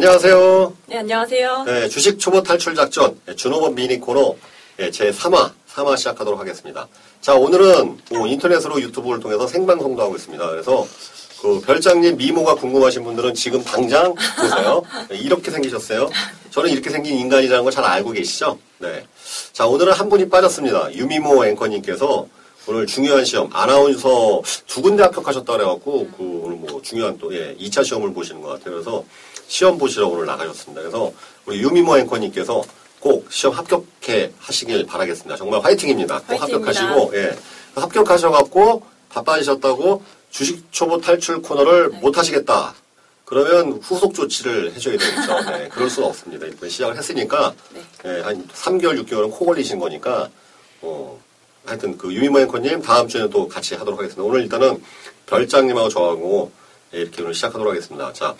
안녕하세요. 네, 안녕하세요. 네, 주식 초보 탈출 작전 네, 준호번 미니 코너 네, 제 3화, 3화 시작하도록 하겠습니다. 자, 오늘은 뭐 인터넷으로 유튜브를 통해서 생방송도 하고 있습니다. 그래서 그 별장님 미모가 궁금하신 분들은 지금 당장 보세요. 네, 이렇게 생기셨어요. 저는 이렇게 생긴 인간이라는 걸 잘 알고 계시죠? 네. 자, 오늘은 한 분이 빠졌습니다. 유미모 앵커님께서 오늘 중요한 시험, 아나운서 두 군데 합격하셨다 그래갖고, 그, 오늘 뭐 중요한 또, 예, 2차 시험을 보시는 것 같아요. 그래서 시험 보시러 오늘 나가셨습니다. 그래서 우리 유미모 앵커님께서 꼭 시험 합격해 하시길 바라겠습니다. 정말 화이팅입니다. 꼭 화이팅입니다. 합격하시고, 예. 합격하셔갖고 바빠지셨다고 주식 초보 탈출 코너를 네. 못 하시겠다. 그러면 후속 조치를 해줘야 되겠죠. 네, 그럴 수는 없습니다. 이번 시작을 했으니까, 네. 예, 한 3개월, 6개월은 코 걸리신 거니까, 어, 하여튼 그 유미모 앵커님 다음 주에는 또 같이 하도록 하겠습니다. 오늘 일단은 별장님하고 저하고 예, 이렇게 오늘 시작하도록 하겠습니다. 자,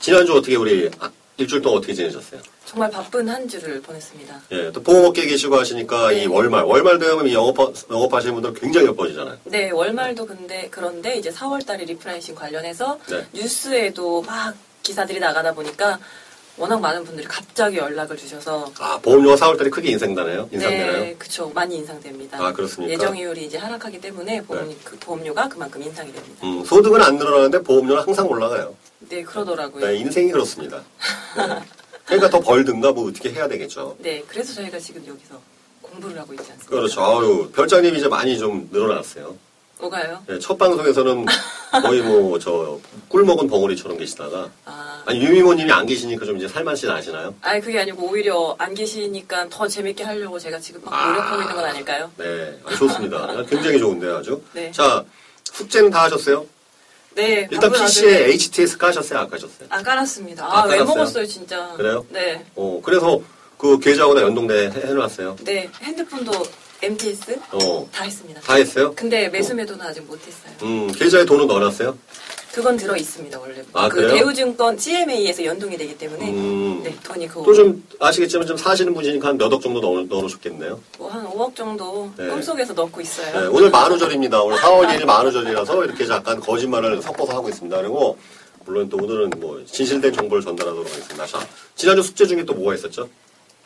지난주 어떻게 우리 아, 일주일 동안 어떻게 지내셨어요? 정말 바쁜 한 주를 보냈습니다. 예, 또 보험업계 계시고 하시니까 네. 이 월말, 월말 되면 이 영업, 영업하시는 분들 굉장히 바빠지잖아요. 네, 월말도 근데 그런데 이제 4월달에 repricing 관련해서 네. 뉴스에도 막 기사들이 나가다 보니까 워낙 많은 분들이 갑자기 연락을 주셔서 아, 보험료가 4월달에 크게 인상되나요? 인상되나요? 네, 그쵸 많이 인상됩니다. 아, 그렇습니까? 예정이율이 이제 하락하기 때문에 보험, 네. 그 보험료가 그만큼 인상이 됩니다. 음, 소득은 안 늘어나는데 보험료는 항상 올라가요. 네, 그러더라고요. 네, 인생이 그렇습니다. 네. 그러니까 더 벌든가 뭐 어떻게 해야 되겠죠. 네, 그래서 저희가 지금 여기서 공부를 하고 있지 않습니까? 그렇죠. 아유, 별장님 이제 많이 좀 늘어났어요. 뭐가요? 네, 첫 방송에서는 거의 뭐 저 꿀 먹은 벙어리처럼 계시다가 아, 아니 유미모님이 안 계시니까 좀 이제 살만치 나시나요? 아니 그게 아니고 오히려 안 계시니까 더 재밌게 하려고 제가 지금 막 노력하고 있는 건 아닐까요? 네, 아, 좋습니다. 굉장히 좋은데요, 아주. 네. 자, 숙제는 다 하셨어요? 네. 일단 PC에 HTS 까셨어요, 안 까셨어요? 안 깔았습니다. 아, 아, 왜 깔았어요? 먹었어요, 진짜. 그래요? 네. 어, 그래서 그 계좌하고 연동돼 해- 해놨어요. 네. 핸드폰도 MTS 어, 다 했습니다. 다 했어요? 근데 매수 매도는 아직 못했어요. 음, 계좌에 돈은 넣어놨어요? 그건 들어 있습니다, 원래. 아, 그 그래요? 대우증권 CMA에서 연동이 되기 때문에. 음. 네, 돈이 그거. 또좀 아시겠지만 좀 사시는 분이니까 한 몇 억 정도 넣어, 넣어놓으셨겠네요. 뭐 한 5억 정도 네. 꿈속에서 넣고 있어요. 네, 오늘 만우절입니다. 오늘 4월 1일 만우절이라서 이렇게 잠깐 거짓말을 섞어서 하고 있습니다. 그리고 물론 또 오늘은 뭐 진실된 정보를 전달하도록 하겠습니다. 자, 지난주 숙제 중에 또 뭐가 있었죠?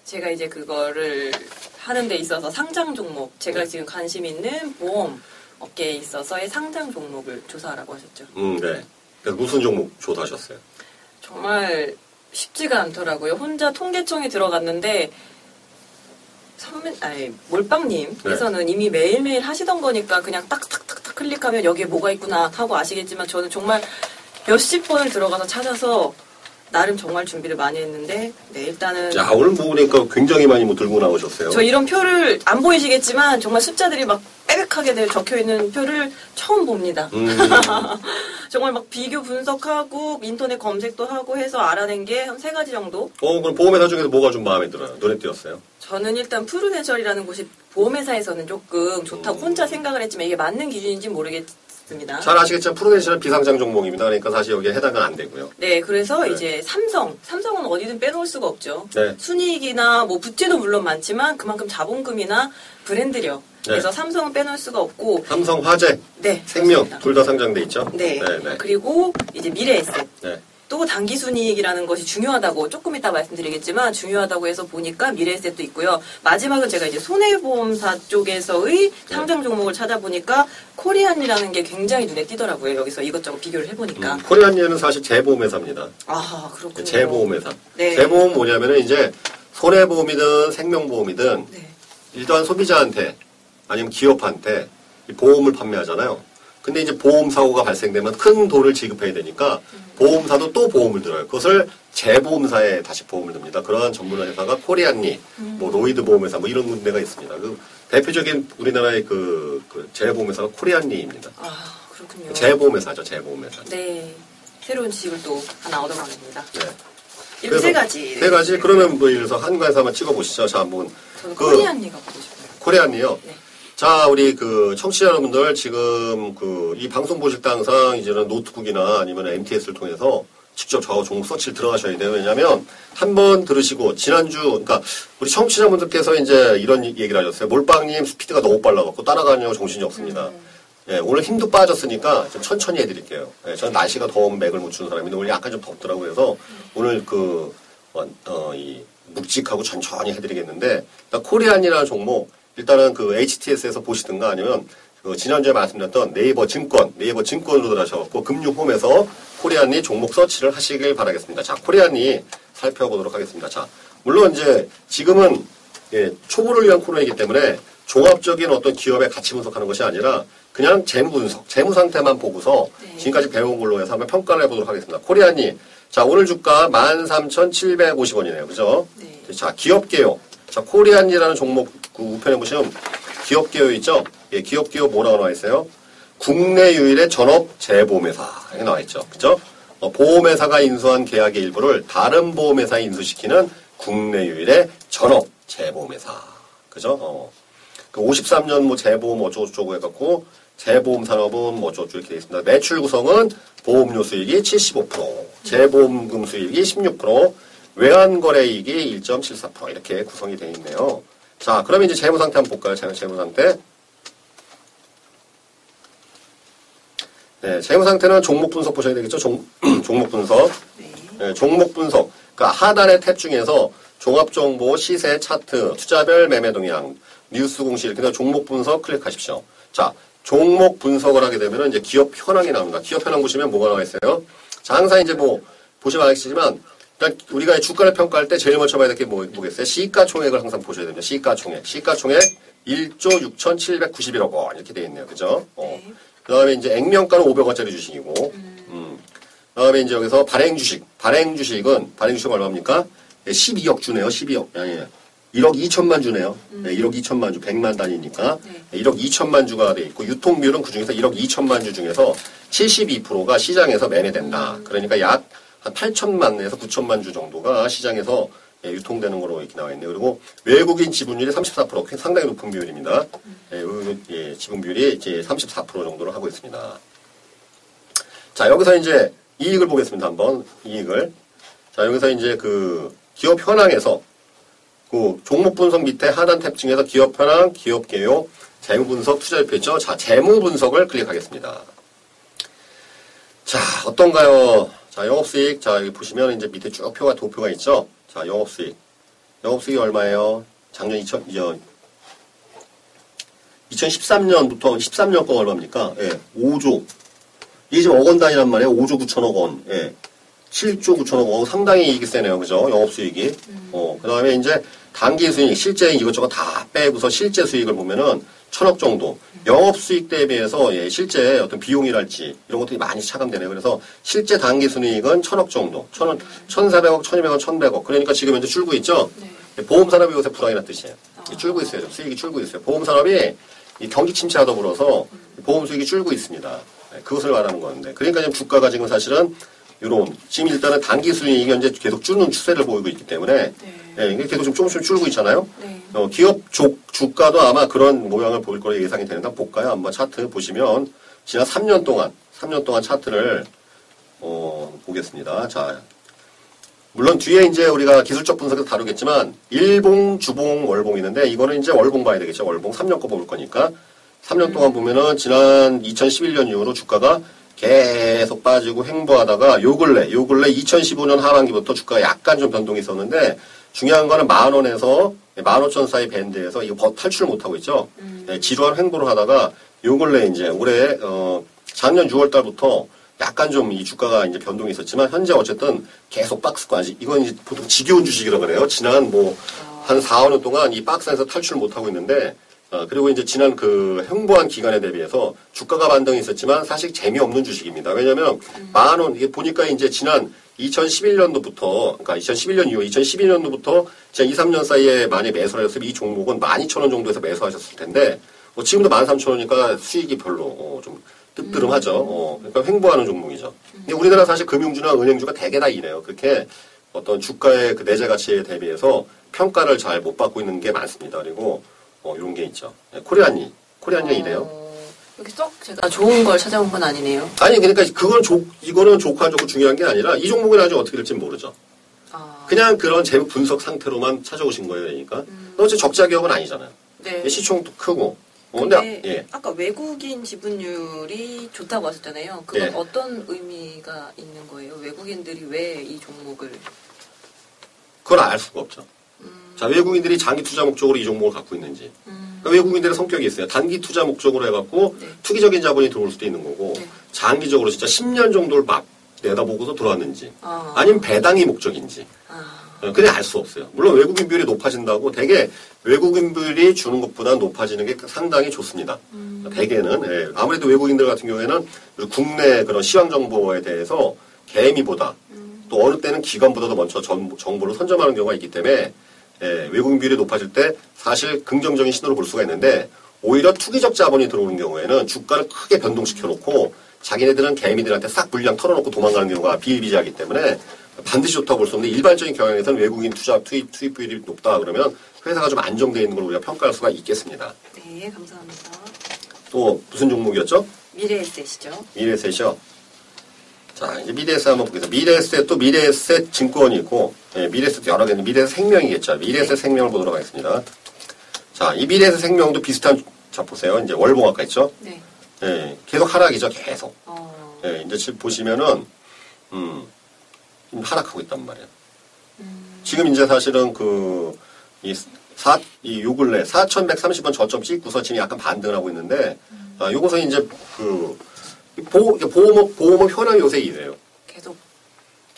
제가 이제 그거를 하는 데 있어서 상장 종목, 제가 네. 지금 관심 있는 보험 업계에 있어서의 상장 종목을 조사하라고 하셨죠. 음, 네. 그래서 무슨 종목 조사하셨어요? 정말 쉽지가 않더라고요. 혼자 통계청에 들어갔는데 선배, 아니 몰빵님께서는 이미 매일매일 하시던 거니까 그냥 딱딱딱딱 클릭하면 여기에 뭐가 있구나 하고 아시겠지만 저는 정말 몇십 번을 들어가서 찾아서 나름 정말 준비를 많이 했는데 네 일단은 야, 오늘 뭐 보니까 굉장히 많이 뭐 들고 나오셨어요. 저 이런 표를 안 보이시겠지만 정말 숫자들이 막 빽빽하게 돼 적혀 있는 표를 처음 봅니다. 음, 정말 막 비교 분석하고 인터넷 검색도 하고 해서 알아낸 게 한 세 가지 정도. 어, 그럼 보험회사 중에서 뭐가 좀 마음에 들어요? 눈에 띄었어요? 저는 일단 푸르네셜이라는 곳이 보험회사에서는 조금 좋다고 혼자 생각을 했지만 이게 맞는 기준인지 모르겠습니다. 잘 아시겠지만 프로데시는 비상장 종목입니다. 그러니까 사실 여기에 해당은 안 되고요. 네, 그래서 네. 이제 삼성, 삼성은 어디든 빼놓을 수가 없죠. 네. 순이익이나 뭐 부채도 물론 많지만 그만큼 자본금이나 브랜드력. 그래서 네. 삼성은 빼놓을 수가 없고, 삼성, 화재, 네, 생명. 둘 다 상장돼 있죠? 네. 네, 네. 그리고 이제 미래에셋. 네. 또 단기 순이익이라는 것이 중요하다고 조금 이따 말씀드리겠지만 중요하다고 해서 보니까 미래에셋도 있고요. 마지막은 제가 이제 손해보험사 쪽에서의 상장 종목을 찾아보니까 코리안이라는 게 굉장히 눈에 띄더라고요. 여기서 이것저것 비교를 해보니까. 음, 코리안리는 사실 재보험회사입니다. 아 그렇군요. 재보험회사. 네. 재보험 뭐냐면은 이제 손해보험이든 생명보험이든 네. 일단 소비자한테 아니면 기업한테 이 보험을 판매하잖아요. 근데 이제 보험 사고가 발생되면 큰 돈을 지급해야 되니까 보험사도 또 보험을 들어요. 그것을 재보험사에 다시 보험을 듭니다. 그러한 전문 회사가 코리안리, 뭐 로이드 보험회사 뭐 이런 군데가 있습니다. 그 대표적인 우리나라의 그, 그 재보험회사가 코리안리입니다. 아 그렇군요. 재보험회사죠, 재보험회사. 네. 새로운 지식을 또 하나 얻어가겠습니다. 네. 이렇게 세 가지. 세 가지. 그러면 뭐 예를 들어서 한 한번 찍어보시죠. 자, 한번 저는 그- 코리안리가 보고 싶어요. 코리안리요. 네. 자, 우리 그 청취자 여러분들 지금 그 이 방송 보실 때 항상 이제는 노트북이나 아니면 MTS를 통해서 직접 저 종목 서치를 들어가셔야 돼요. 왜냐면 한 번 들으시고 지난주 그러니까 우리 청취자분들께서 이제 이런 얘기를 하셨어요. 몰빵님 스피드가 너무 빨라갖고 따라가느냐고 정신이 없습니다. 예, 오늘 힘도 빠졌으니까 좀 천천히 해드릴게요. 예, 저는 날씨가 더운 맥을 못 추는 사람인데 오늘 약간 좀 덥더라고요. 그래서 오늘 그, 어, 어, 이, 묵직하고 천천히 해드리겠는데, 코리안이라는 종목, 일단은 그 HTS에서 보시든가 아니면 그 지난주에 말씀드렸던 네이버 증권, 네이버 증권으로 들어가셔갖고 금융홈에서 코리안이 종목 서치를 하시길 바라겠습니다. 자, 코리안이 살펴보도록 하겠습니다. 자, 물론 이제 지금은 예, 초보를 위한 코너이기 때문에 종합적인 어떤 기업의 가치 분석하는 것이 아니라 그냥 재무 분석, 재무 상태만 보고서 네. 지금까지 배운 걸로 해서 한번 평가를 해보도록 하겠습니다. 코리안이 자 오늘 주가 13,750원이네요. 그죠? 네. 자 기업 개요. 자 코리안이라는 종목 그 우편에 보시면 기업 개요 있죠? 예, 기업 개요 뭐라고 나와 있어요? 국내 유일의 전업 재보험회사 이렇게 나와 있죠. 그죠? 어, 보험회사가 인수한 계약의 일부를 다른 보험회사에 인수시키는 국내 유일의 전업 재보험회사. 그죠? 어. 그 53년 뭐 재보험 어쩌고저쩌고 해갖고 재보험 산업은 뭐 어쩌고저쩌고 이렇게 되어 있습니다. 매출 구성은 보험료 수익이 75%, 재보험금 수익이 16%, 외환거래이익이 1.74% 이렇게 구성이 되어 있네요. 자, 그러면 이제 재무 상태 한번 볼까요? 재무, 상태. 네, 재무 상태는 종목 분석 보셔야 되겠죠? 종, 종목 분석. 네. 네, 종목 분석. 그러니까 하단의 탭 중에서 종합 정보, 시세, 차트, 투자별 매매 동향, 뉴스 공시 이렇게 해서 종목 분석 클릭하십시오. 자, 종목 분석을 하게 되면 이제 기업 현황이 나옵니다. 기업 현황 보시면 뭐가 나와 있어요? 자, 항상 이제 뭐 보시면 알겠지만 일단 우리가 주가를 평가할 때 제일 먼저 봐야 될게 뭐, 뭐겠어요? 시가총액을 항상 보셔야 됩니다. 시가총액. 시가총액 1조 6,791억 원 이렇게 돼 있네요. 그죠? 어. 네. 그다음에 이제 액면가는 500원짜리 주식이고 음. 그다음에 이제 여기서 발행 주식. 발행 주식은 발행 주식 얼마입니까? 예, 12억 주네요. 12억. 예. 1억 2천만 주네요. 예, 1억 2천만 주, 100만 단위니까 네. 예, 1억 2천만 주가 돼 있고 유통 비율은 그 중에서 1억 2천만 주 중에서 72%가 시장에서 매매된다. 그러니까 약 한 8천만에서 9천만 주 정도가 시장에서 예, 유통되는 거로 이렇게 나와 있네요. 그리고 외국인 지분율이 34% 상당히 높은 비율입니다. 예, 의- 예, 지분 비율이 이제 34% 정도로 하고 있습니다. 자, 여기서 이제 이익을 보겠습니다. 한번 이익을. 자, 여기서 이제 그 기업 현황에서 그 종목 분석 밑에 하단 탭 중에서 기업 현황, 기업 개요, 재무 분석, 투자지표 있죠? 자, 재무 분석을 클릭하겠습니다. 자, 어떤가요? 자, 영업수익. 자, 여기 보시면 이제 밑에 쭉 표가 도표가 있죠? 자, 영업수익. 영업수익이 얼마예요? 작년 2000, 2013년부터 13년 거 얼마입니까? 예, 5조. 이게 지금 억원 단위란 말이에요. 5조 9천억 원. 예. 7조 9천억 원. 상당히 이익이 세네요. 그죠? 영업수익이. 어, 그 다음에 이제 단기 수익, 실제 이것저것 다 빼고서 실제 수익을 보면은 천억 정도. 영업 수익 대비해서 예, 실제 어떤 비용이랄지 이런 것들이 많이 차감되네요. 그래서 실제 단기 순이익은 천억 정도. 천원, 천사백억, 천이백억, 천백억. 그러니까 지금 현재 줄고 있죠? 네. 보험 산업이 요새 불황이라 뜻이에요. 아. 줄고 있어요. 수익이 줄고 있어요. 보험 산업이 이 경기 침체와 더불어서 보험 수익이 줄고 있습니다. 네, 그것을 말하는 건데. 그러니까 지금 주가가 지금 사실은 이런 지금 일단은 단기 수익이 현재 계속 줄는 추세를 보이고 있기 때문에 네. 예, 이게 계속 좀 조금씩 줄고 있잖아요. 네. 어, 기업 주, 주가도 아마 그런 모양을 보일 거로 예상이 되는데 볼까요? 한번 차트 보시면 지난 3년 동안 3년 동안 차트를 어, 보겠습니다. 자, 물론 뒤에 이제 우리가 기술적 분석에서 다루겠지만 일봉, 주봉, 월봉 있는데 이거는 이제 월봉 봐야 되겠죠. 월봉 3년 거 볼 거니까 3년 동안 보면은 지난 2011년 이후로 주가가 계속 빠지고 횡보하다가 요 근래, 요 근래 2015년 하반기부터 주가가 약간 좀 변동이 있었는데 중요한 거는 만 원에서 만 오천 사이 밴드에서 이거 버- 탈출을 못 하고 있죠. 네, 지루한 횡보를 하다가 요 근래 이제 올해 어 작년 6월 달부터 약간 좀 이 주가가 이제 변동이 있었지만 현재 어쨌든 계속 박스권지 이건 이제 보통 지겨운 주식이라 그래요. 지난 뭐 한 4, 5년 동안 이 박스에서 탈출 못 하고 있는데 어, 그리고 이제 지난 그 횡보한 기간에 대비해서 주가가 반등이 있었지만 사실 재미없는 주식입니다. 왜냐면 만 원, 이게 보니까 이제 지난 2011년도부터, 그러니까 2011년 이후 2012년도부터 지난 2, 3년 사이에 많이 매수를 하셨으면 이 종목은 12,000원 정도에서 매수하셨을 텐데, 뭐 지금도 13,000원이니까 수익이 별로 어, 좀 뜨뜨름하죠. 어, 그러니까 횡보하는 종목이죠. 근데 우리나라 사실 금융주나 은행주가 대개 다 이래요. 그렇게 어떤 주가의 그 내재 가치에 대비해서 평가를 잘 못 받고 있는 게 많습니다. 그리고 어, 이런 게 있죠. 네, 코리안이. 코리안이 이래요. 어, 이렇게 썩 제가 좋은 걸 찾아온 건 아니네요. 아니, 그러니까 그건 조, 이거는 좋고 안 좋고 중요한 게 아니라 이 종목이 나중에 어떻게 될지 모르죠. 아, 그냥 그런 재무 분석 상태로만 찾아오신 거예요, 그러니까. 어째 적자 기업은 아니잖아요. 네. 시총도 크고, 어, 근데 근데 예. 아까 외국인 지분율이 좋다고 하셨잖아요. 그건 예. 어떤 의미가 있는 거예요? 외국인들이 왜 이 종목을 그걸 알 수가 없죠. 음, 자, 외국인들이 장기 투자 목적으로 이 종목을 갖고 있는지. 음, 그러니까 외국인들의 성격이 있어요. 단기 투자 목적으로 해갖고 네. 투기적인 자본이 들어올 수도 있는 거고 네. 장기적으로 진짜 10년 정도를 막 내다보고서 들어왔는지 아, 아니면 배당이 목적인지 아, 어, 그냥 알수 없어요. 물론 외국인 비율이 높아진다고 되게 외국인 비율이 주는 것보다 높아지는 게 상당히 좋습니다. 음, 대개는 예, 아무래도 외국인들 같은 경우에는 국내 그런 시황 정보에 대해서 개미보다 음, 또 어느 때는 기관보다도 먼저 정, 정보를 선점하는 경우가 있기 때문에 예, 외국인 비율이 높아질 때 사실 긍정적인 신호를 볼 수가 있는데 오히려 투기적 자본이 들어오는 경우에는 주가를 크게 변동시켜 놓고 자기네들은 개미들한테 싹 물량 털어놓고 도망가는 경우가 비일비재하기 때문에 반드시 좋다고 볼 수 없는데 일반적인 경향에서는 외국인 투자 투입 투입 비율이 높다 그러면 회사가 좀 안정되어 있는 걸 우리가 평가할 수가 있겠습니다. 네, 감사합니다. 또 무슨 종목이었죠? 미래에셋이죠. 미래에셋이요. 자, 이제 미래에셋 한번 보겠습니다. 미래에셋 또 미래에셋 증권이 있고, 예, 미래에셋 여러 개 있는데 미래에셋 생명이겠죠. 미래에셋 생명을 보도록 하겠습니다. 자, 이 미래에셋 생명도 비슷한, 자, 보세요. 이제 월봉 아까 있죠? 네. 예, 계속 하락이죠. 계속. 어, 예, 이제 지금 보시면은, 음, 하락하고 있단 말이에요. 음, 지금 이제 사실은 그, 이, 사, 이 요 근래 4,130원 저점 찍고서 지금 약간 반등을 하고 있는데, 아, 요것은 이제 그, 보호, 보호목, 보호목 현황 요새 이래요. 계속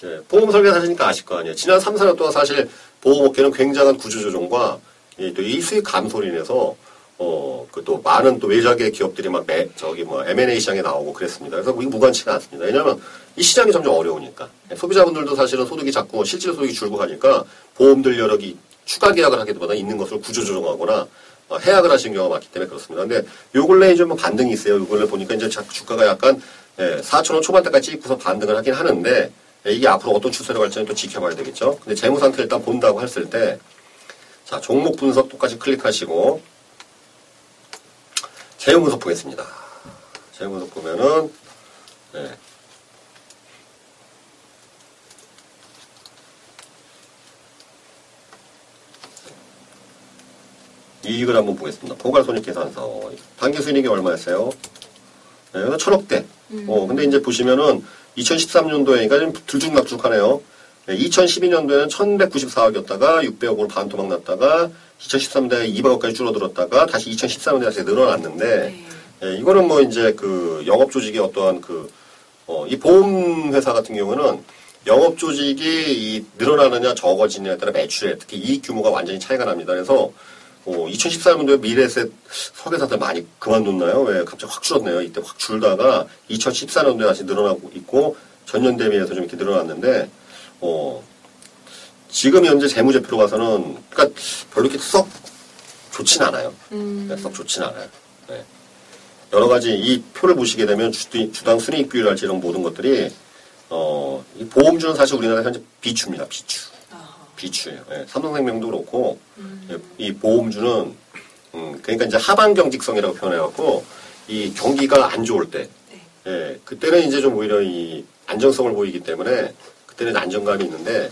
예, 보험 설계사 하시니까 아실 거 아니에요. 지난 3, 4년 동안 사실 보호목계는 굉장한 구조조정과 이또이 수익 감소로 인해서 어, 그 또 많은 또 외자계 기업들이 막 매, 저기 뭐 M&A 시장에 나오고 그랬습니다. 그래서 이거 무관치가 않습니다. 왜냐하면 이 시장이 점점 어려우니까. 예, 소비자분들도 사실은 소득이 자꾸 실질 소득이 줄고 가니까 보험들 여력이 추가 계약을 하기보다 있는 것을 구조 조정하거나 어, 해약을 하신 경우가 많기 때문에 그렇습니다. 근데 요 근래에 좀 반등이 있어요. 요 근래 보니까 이제 자- 주가가 약간 예, 4천원 초반대까지 찍고서 반등을 하긴 하는데 예, 이게 앞으로 어떤 추세로 갈지는 또 지켜봐야 되겠죠. 근데 재무 상태 일단 본다고 했을 때, 자, 종목 분석 똑같이 클릭하시고, 재무 분석 보겠습니다. 재무 분석 보면은, 예. 이익을 한번 보겠습니다. 포괄손익계산서. 단기 순이익이 얼마였어요? 네, 여기서 천억대. 어, 근데 이제 보시면은 2013년도에, 그러니까 좀 들쭉날쭉하네요. 2012년도에는 1194억이었다가 600억으로 반토막 났다가 2013년도에 200억까지 줄어들었다가 다시 2014년도에 다시 늘어났는데 네. 예, 이거는 뭐 이제 그 영업 조직의 어떠한 그, 어, 이 보험 회사 같은 경우는 영업 조직이 이 늘어나느냐 적어지느냐에 따라 매출에 특히 이익 규모가 완전히 차이가 납니다. 그래서 어, 2014년도에 미래에셋 설계사들 많이 그만뒀나요? 왜 갑자기 확 줄었네요. 이때 확 줄다가 2014년도에 다시 늘어나고 있고 전년 대비해서 좀 이렇게 늘어났는데 어, 지금 현재 재무제표로 봐서는 그러니까 별로 이렇게 썩 좋진 않아요. 음, 네, 썩 좋진 않아요. 네. 여러 가지 이 표를 보시게 되면 주, 주당 순이익 비율할지 이런 모든 것들이 어, 이 보험주는 사실 우리나라 현재 비추입니다. 비추. 아, 비추예요. 예, 삼성생명도 그렇고 음, 예, 이 보험주는 음, 그러니까 이제 하반 경직성이라고 표현해갖고 이 경기가 안 좋을 때, 네. 예, 그때는 이제 좀 오히려 이 안정성을 보이기 때문에 그때는 안정감이 있는데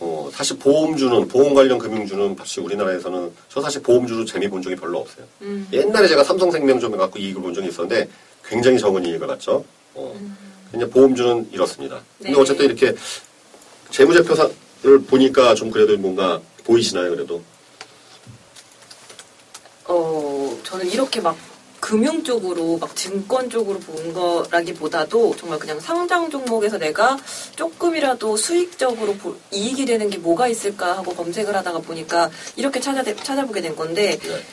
어, 사실 보험주는 보험 관련 금융주는 사실 우리나라에서는 저 사실 보험주로 재미 본 적이 별로 없어요. 음, 옛날에 제가 삼성생명점에 갖고 이익을 본 적이 있었는데 굉장히 적은 이익을 봤죠. 어. 음. 근데 보험주는 이렇습니다. 근데 네. 어쨌든 이렇게 재무제표를 보니까 좀 그래도 뭔가 보이시나요, 그래도? 어, 저는 이렇게 막 금융 쪽으로 막 증권 쪽으로 본 거라기보다도 정말 그냥 상장 종목에서 내가 조금이라도 수익적으로 보- 이익이 되는 게 뭐가 있을까 하고 검색을 하다가 보니까 이렇게 찾아 찾아보게 된 건데 네.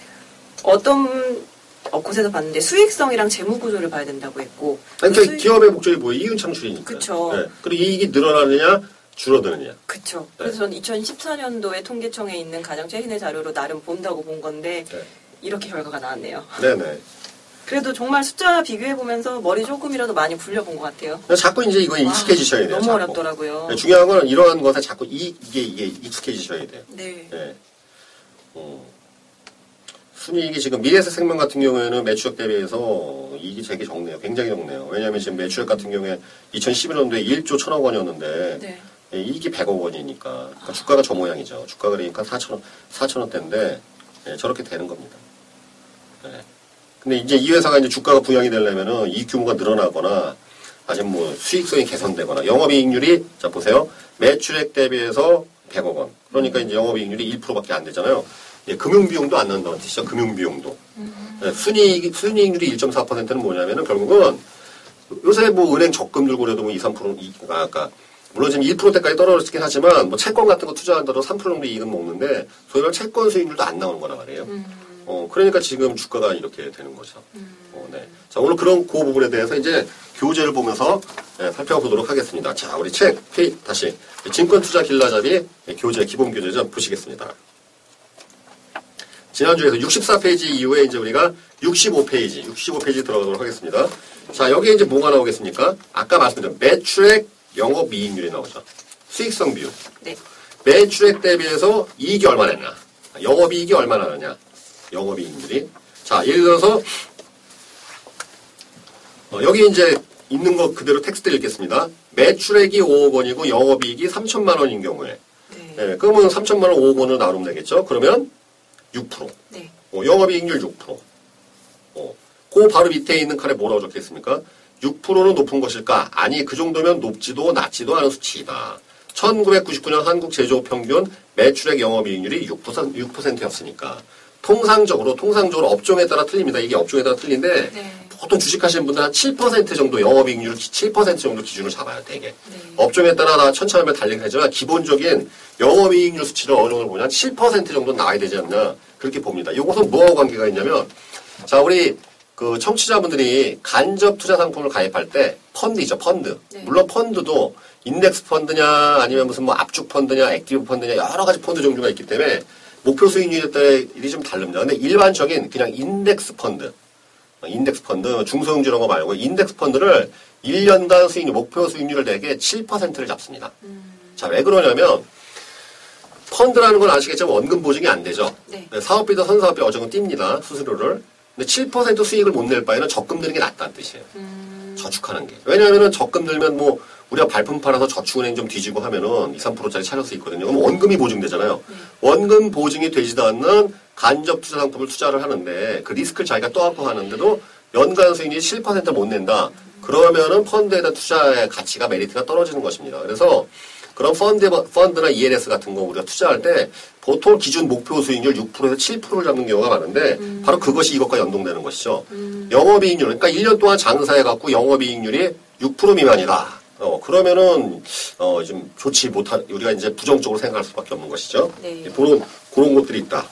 어떤 어, 곳에서 봤는데 수익성이랑 재무 구조를 봐야 된다고 했고 아니, 그 그러니까 수익- 기업의 목적이 뭐예요? 이윤 창출이니까. 그쵸. 네. 그리고 이익이 늘어나느냐, 줄어드느냐. 그쵸. 네. 그래서 저는 2014년도에 통계청에 있는 가장 최신의 자료로 나름 본다고 본 건데 네. 이렇게 결과가 나왔네요. 네네. 그래도 정말 숫자 비교해 보면서 머리 조금이라도 많이 굴려본 것 같아요. 자꾸 이제 이거에 익숙해지셔야 돼요. 너무 자꾸. 어렵더라고요. 네, 중요한 건 이러한 것에 자꾸 이, 이게, 이게 익숙해지셔야 돼요. 네. 네. 어, 순이익이 지금 미래에셋 생명 같은 경우에는 매출액 대비해서 이익이 되게 적네요. 굉장히 적네요. 왜냐하면 지금 매출액 같은 경우에 2011년도에 1조 1천억 원이었는데 네. 예, 이익이 100억 원이니까 그러니까 주가가 저 모양이죠. 주가가 그러니까 4천 원 4천 원대인데 예, 저렇게 되는 겁니다. 네. 근데 이제 이 회사가 이제 주가가 부양이 되려면은 이 규모가 늘어나거나 아니면 뭐 수익성이 개선되거나 영업이익률이 자 보세요 매출액 대비해서 100억 원 그러니까 이제 영업이익률이 1%밖에 안 되잖아요. 예, 금융비용도 안 나온다는 뜻이죠. 금융비용도 예, 순이익 순이익률이 1.4%는 뭐냐면은 결국은 요새 뭐 은행 적금 들고 그래도 뭐 2, 3% 이, 아, 아까 물론 지금 1%대까지 떨어졌긴 하지만 뭐 채권 같은 거 투자한다도 3% 정도 이익은 먹는데 소위 말해 채권 수익률도 안 나오는 거란 말이에요. 어, 그러니까 지금 주가가 이렇게 되는 거죠. 어, 네. 자, 오늘 그런 그 부분에 대해서 이제 교재를 보면서 예, 살펴보도록 하겠습니다. 자, 우리 책, 페이, 다시. 증권 투자 길라잡이 교재, 기본 교재 좀 보시겠습니다. 지난주에서 64페이지 이후에 이제 우리가 65페이지, 65페이지 들어가도록 하겠습니다. 자, 여기에 이제 뭐가 나오겠습니까? 아까 말씀드린 매출액 영업이익률이 나오죠. 수익성 비율. 네. 매출액 대비해서 이익이 얼마나 냐 영업이익이 얼마나 나냐? 영업이익률이. 자, 예를 들어서 어, 여기 이제 있는 거 그대로 텍스트 읽겠습니다. 매출액이 5억 원이고 영업이익이 3천만 원인 경우에 네. 예, 그러면 3천만 원 5억 원을 나누면 되겠죠? 그러면 6%. 네. 어, 영업이익률 6%. 어, 그 바로 밑에 있는 칸에 뭐라고 적혀 있습니까? 6%는 높은 것일까? 아니, 그 정도면 높지도 낮지도 않은 수치이다. 1999년 한국 제조업 평균 매출액 영업이익률이 6%, 6%였으니까. 통상적으로, 통상적으로 업종에 따라 틀립니다. 이게 업종에 따라 틀린데, 네. 보통 주식하시는 분들 한 7% 정도 영업이익률 7% 정도 기준으로 잡아요, 대개. 네. 업종에 따라 다 천차만별 다르긴 하지만 기본적인 영업이익률 수치를 어느 정도 보면 7% 정도 나와야 되지 않나 그렇게 봅니다. 이것은 뭐하고 관계가 있냐면 자 우리 그 청취자분들이 간접 투자 상품을 가입할 때 펀드이죠 펀드 네. 물론 펀드도 인덱스 펀드냐 아니면 무슨 뭐 압축 펀드냐 active 펀드냐 여러 가지 펀드 종류가 있기 때문에 목표 수익률에 따라 일이 좀 다릅니다. 근데 일반적인 그냥 인덱스 펀드 인덱스 펀드, 중소형주 이런 거 말고 인덱스 펀드를 1년간 수익률, 목표 수익률을 내게 7%를 잡습니다. 자, 왜 그러냐면 펀드라는 건 아시겠지만 원금 보증이 안 되죠. 네. 사업비도 선사업비 어느 정도는 뗍니다. 수수료를. 근데 7% 수익을 못 낼 바에는 적금 드는 게 낫다는 뜻이에요. 음, 저축하는 게. 왜냐하면은 적금 들면 뭐 우리가 발품 팔아서 저축은행 좀 뒤지고 하면은 2, 3%짜리 찾을 수 있거든요. 그럼 원금이 보증되잖아요. 원금 보증이 되지도 않는 간접 투자 상품을 투자를 하는데 그 리스크를 자기가 떠안고 하는데도 연간 수익률이 7%못 낸다. 그러면은 펀드에 대한 투자의 가치가 메리트가 떨어지는 것입니다. 그래서 그런 펀드, 펀드나 ELS 같은 거 우리가 투자할 때 보통 기준 목표 수익률 6%에서 7%를 잡는 경우가 많은데 바로 그것이 이것과 연동되는 것이죠. 영업이익률, 그러니까 1년 동안 장사해갖고 영업이익률이 6% 미만이다. 어, 그러면은, 어, 좀 좋지 못한, 우리가 이제 부정적으로 생각할 수 밖에 없는 것이죠. 네. 그런, 그런 것들이 있다.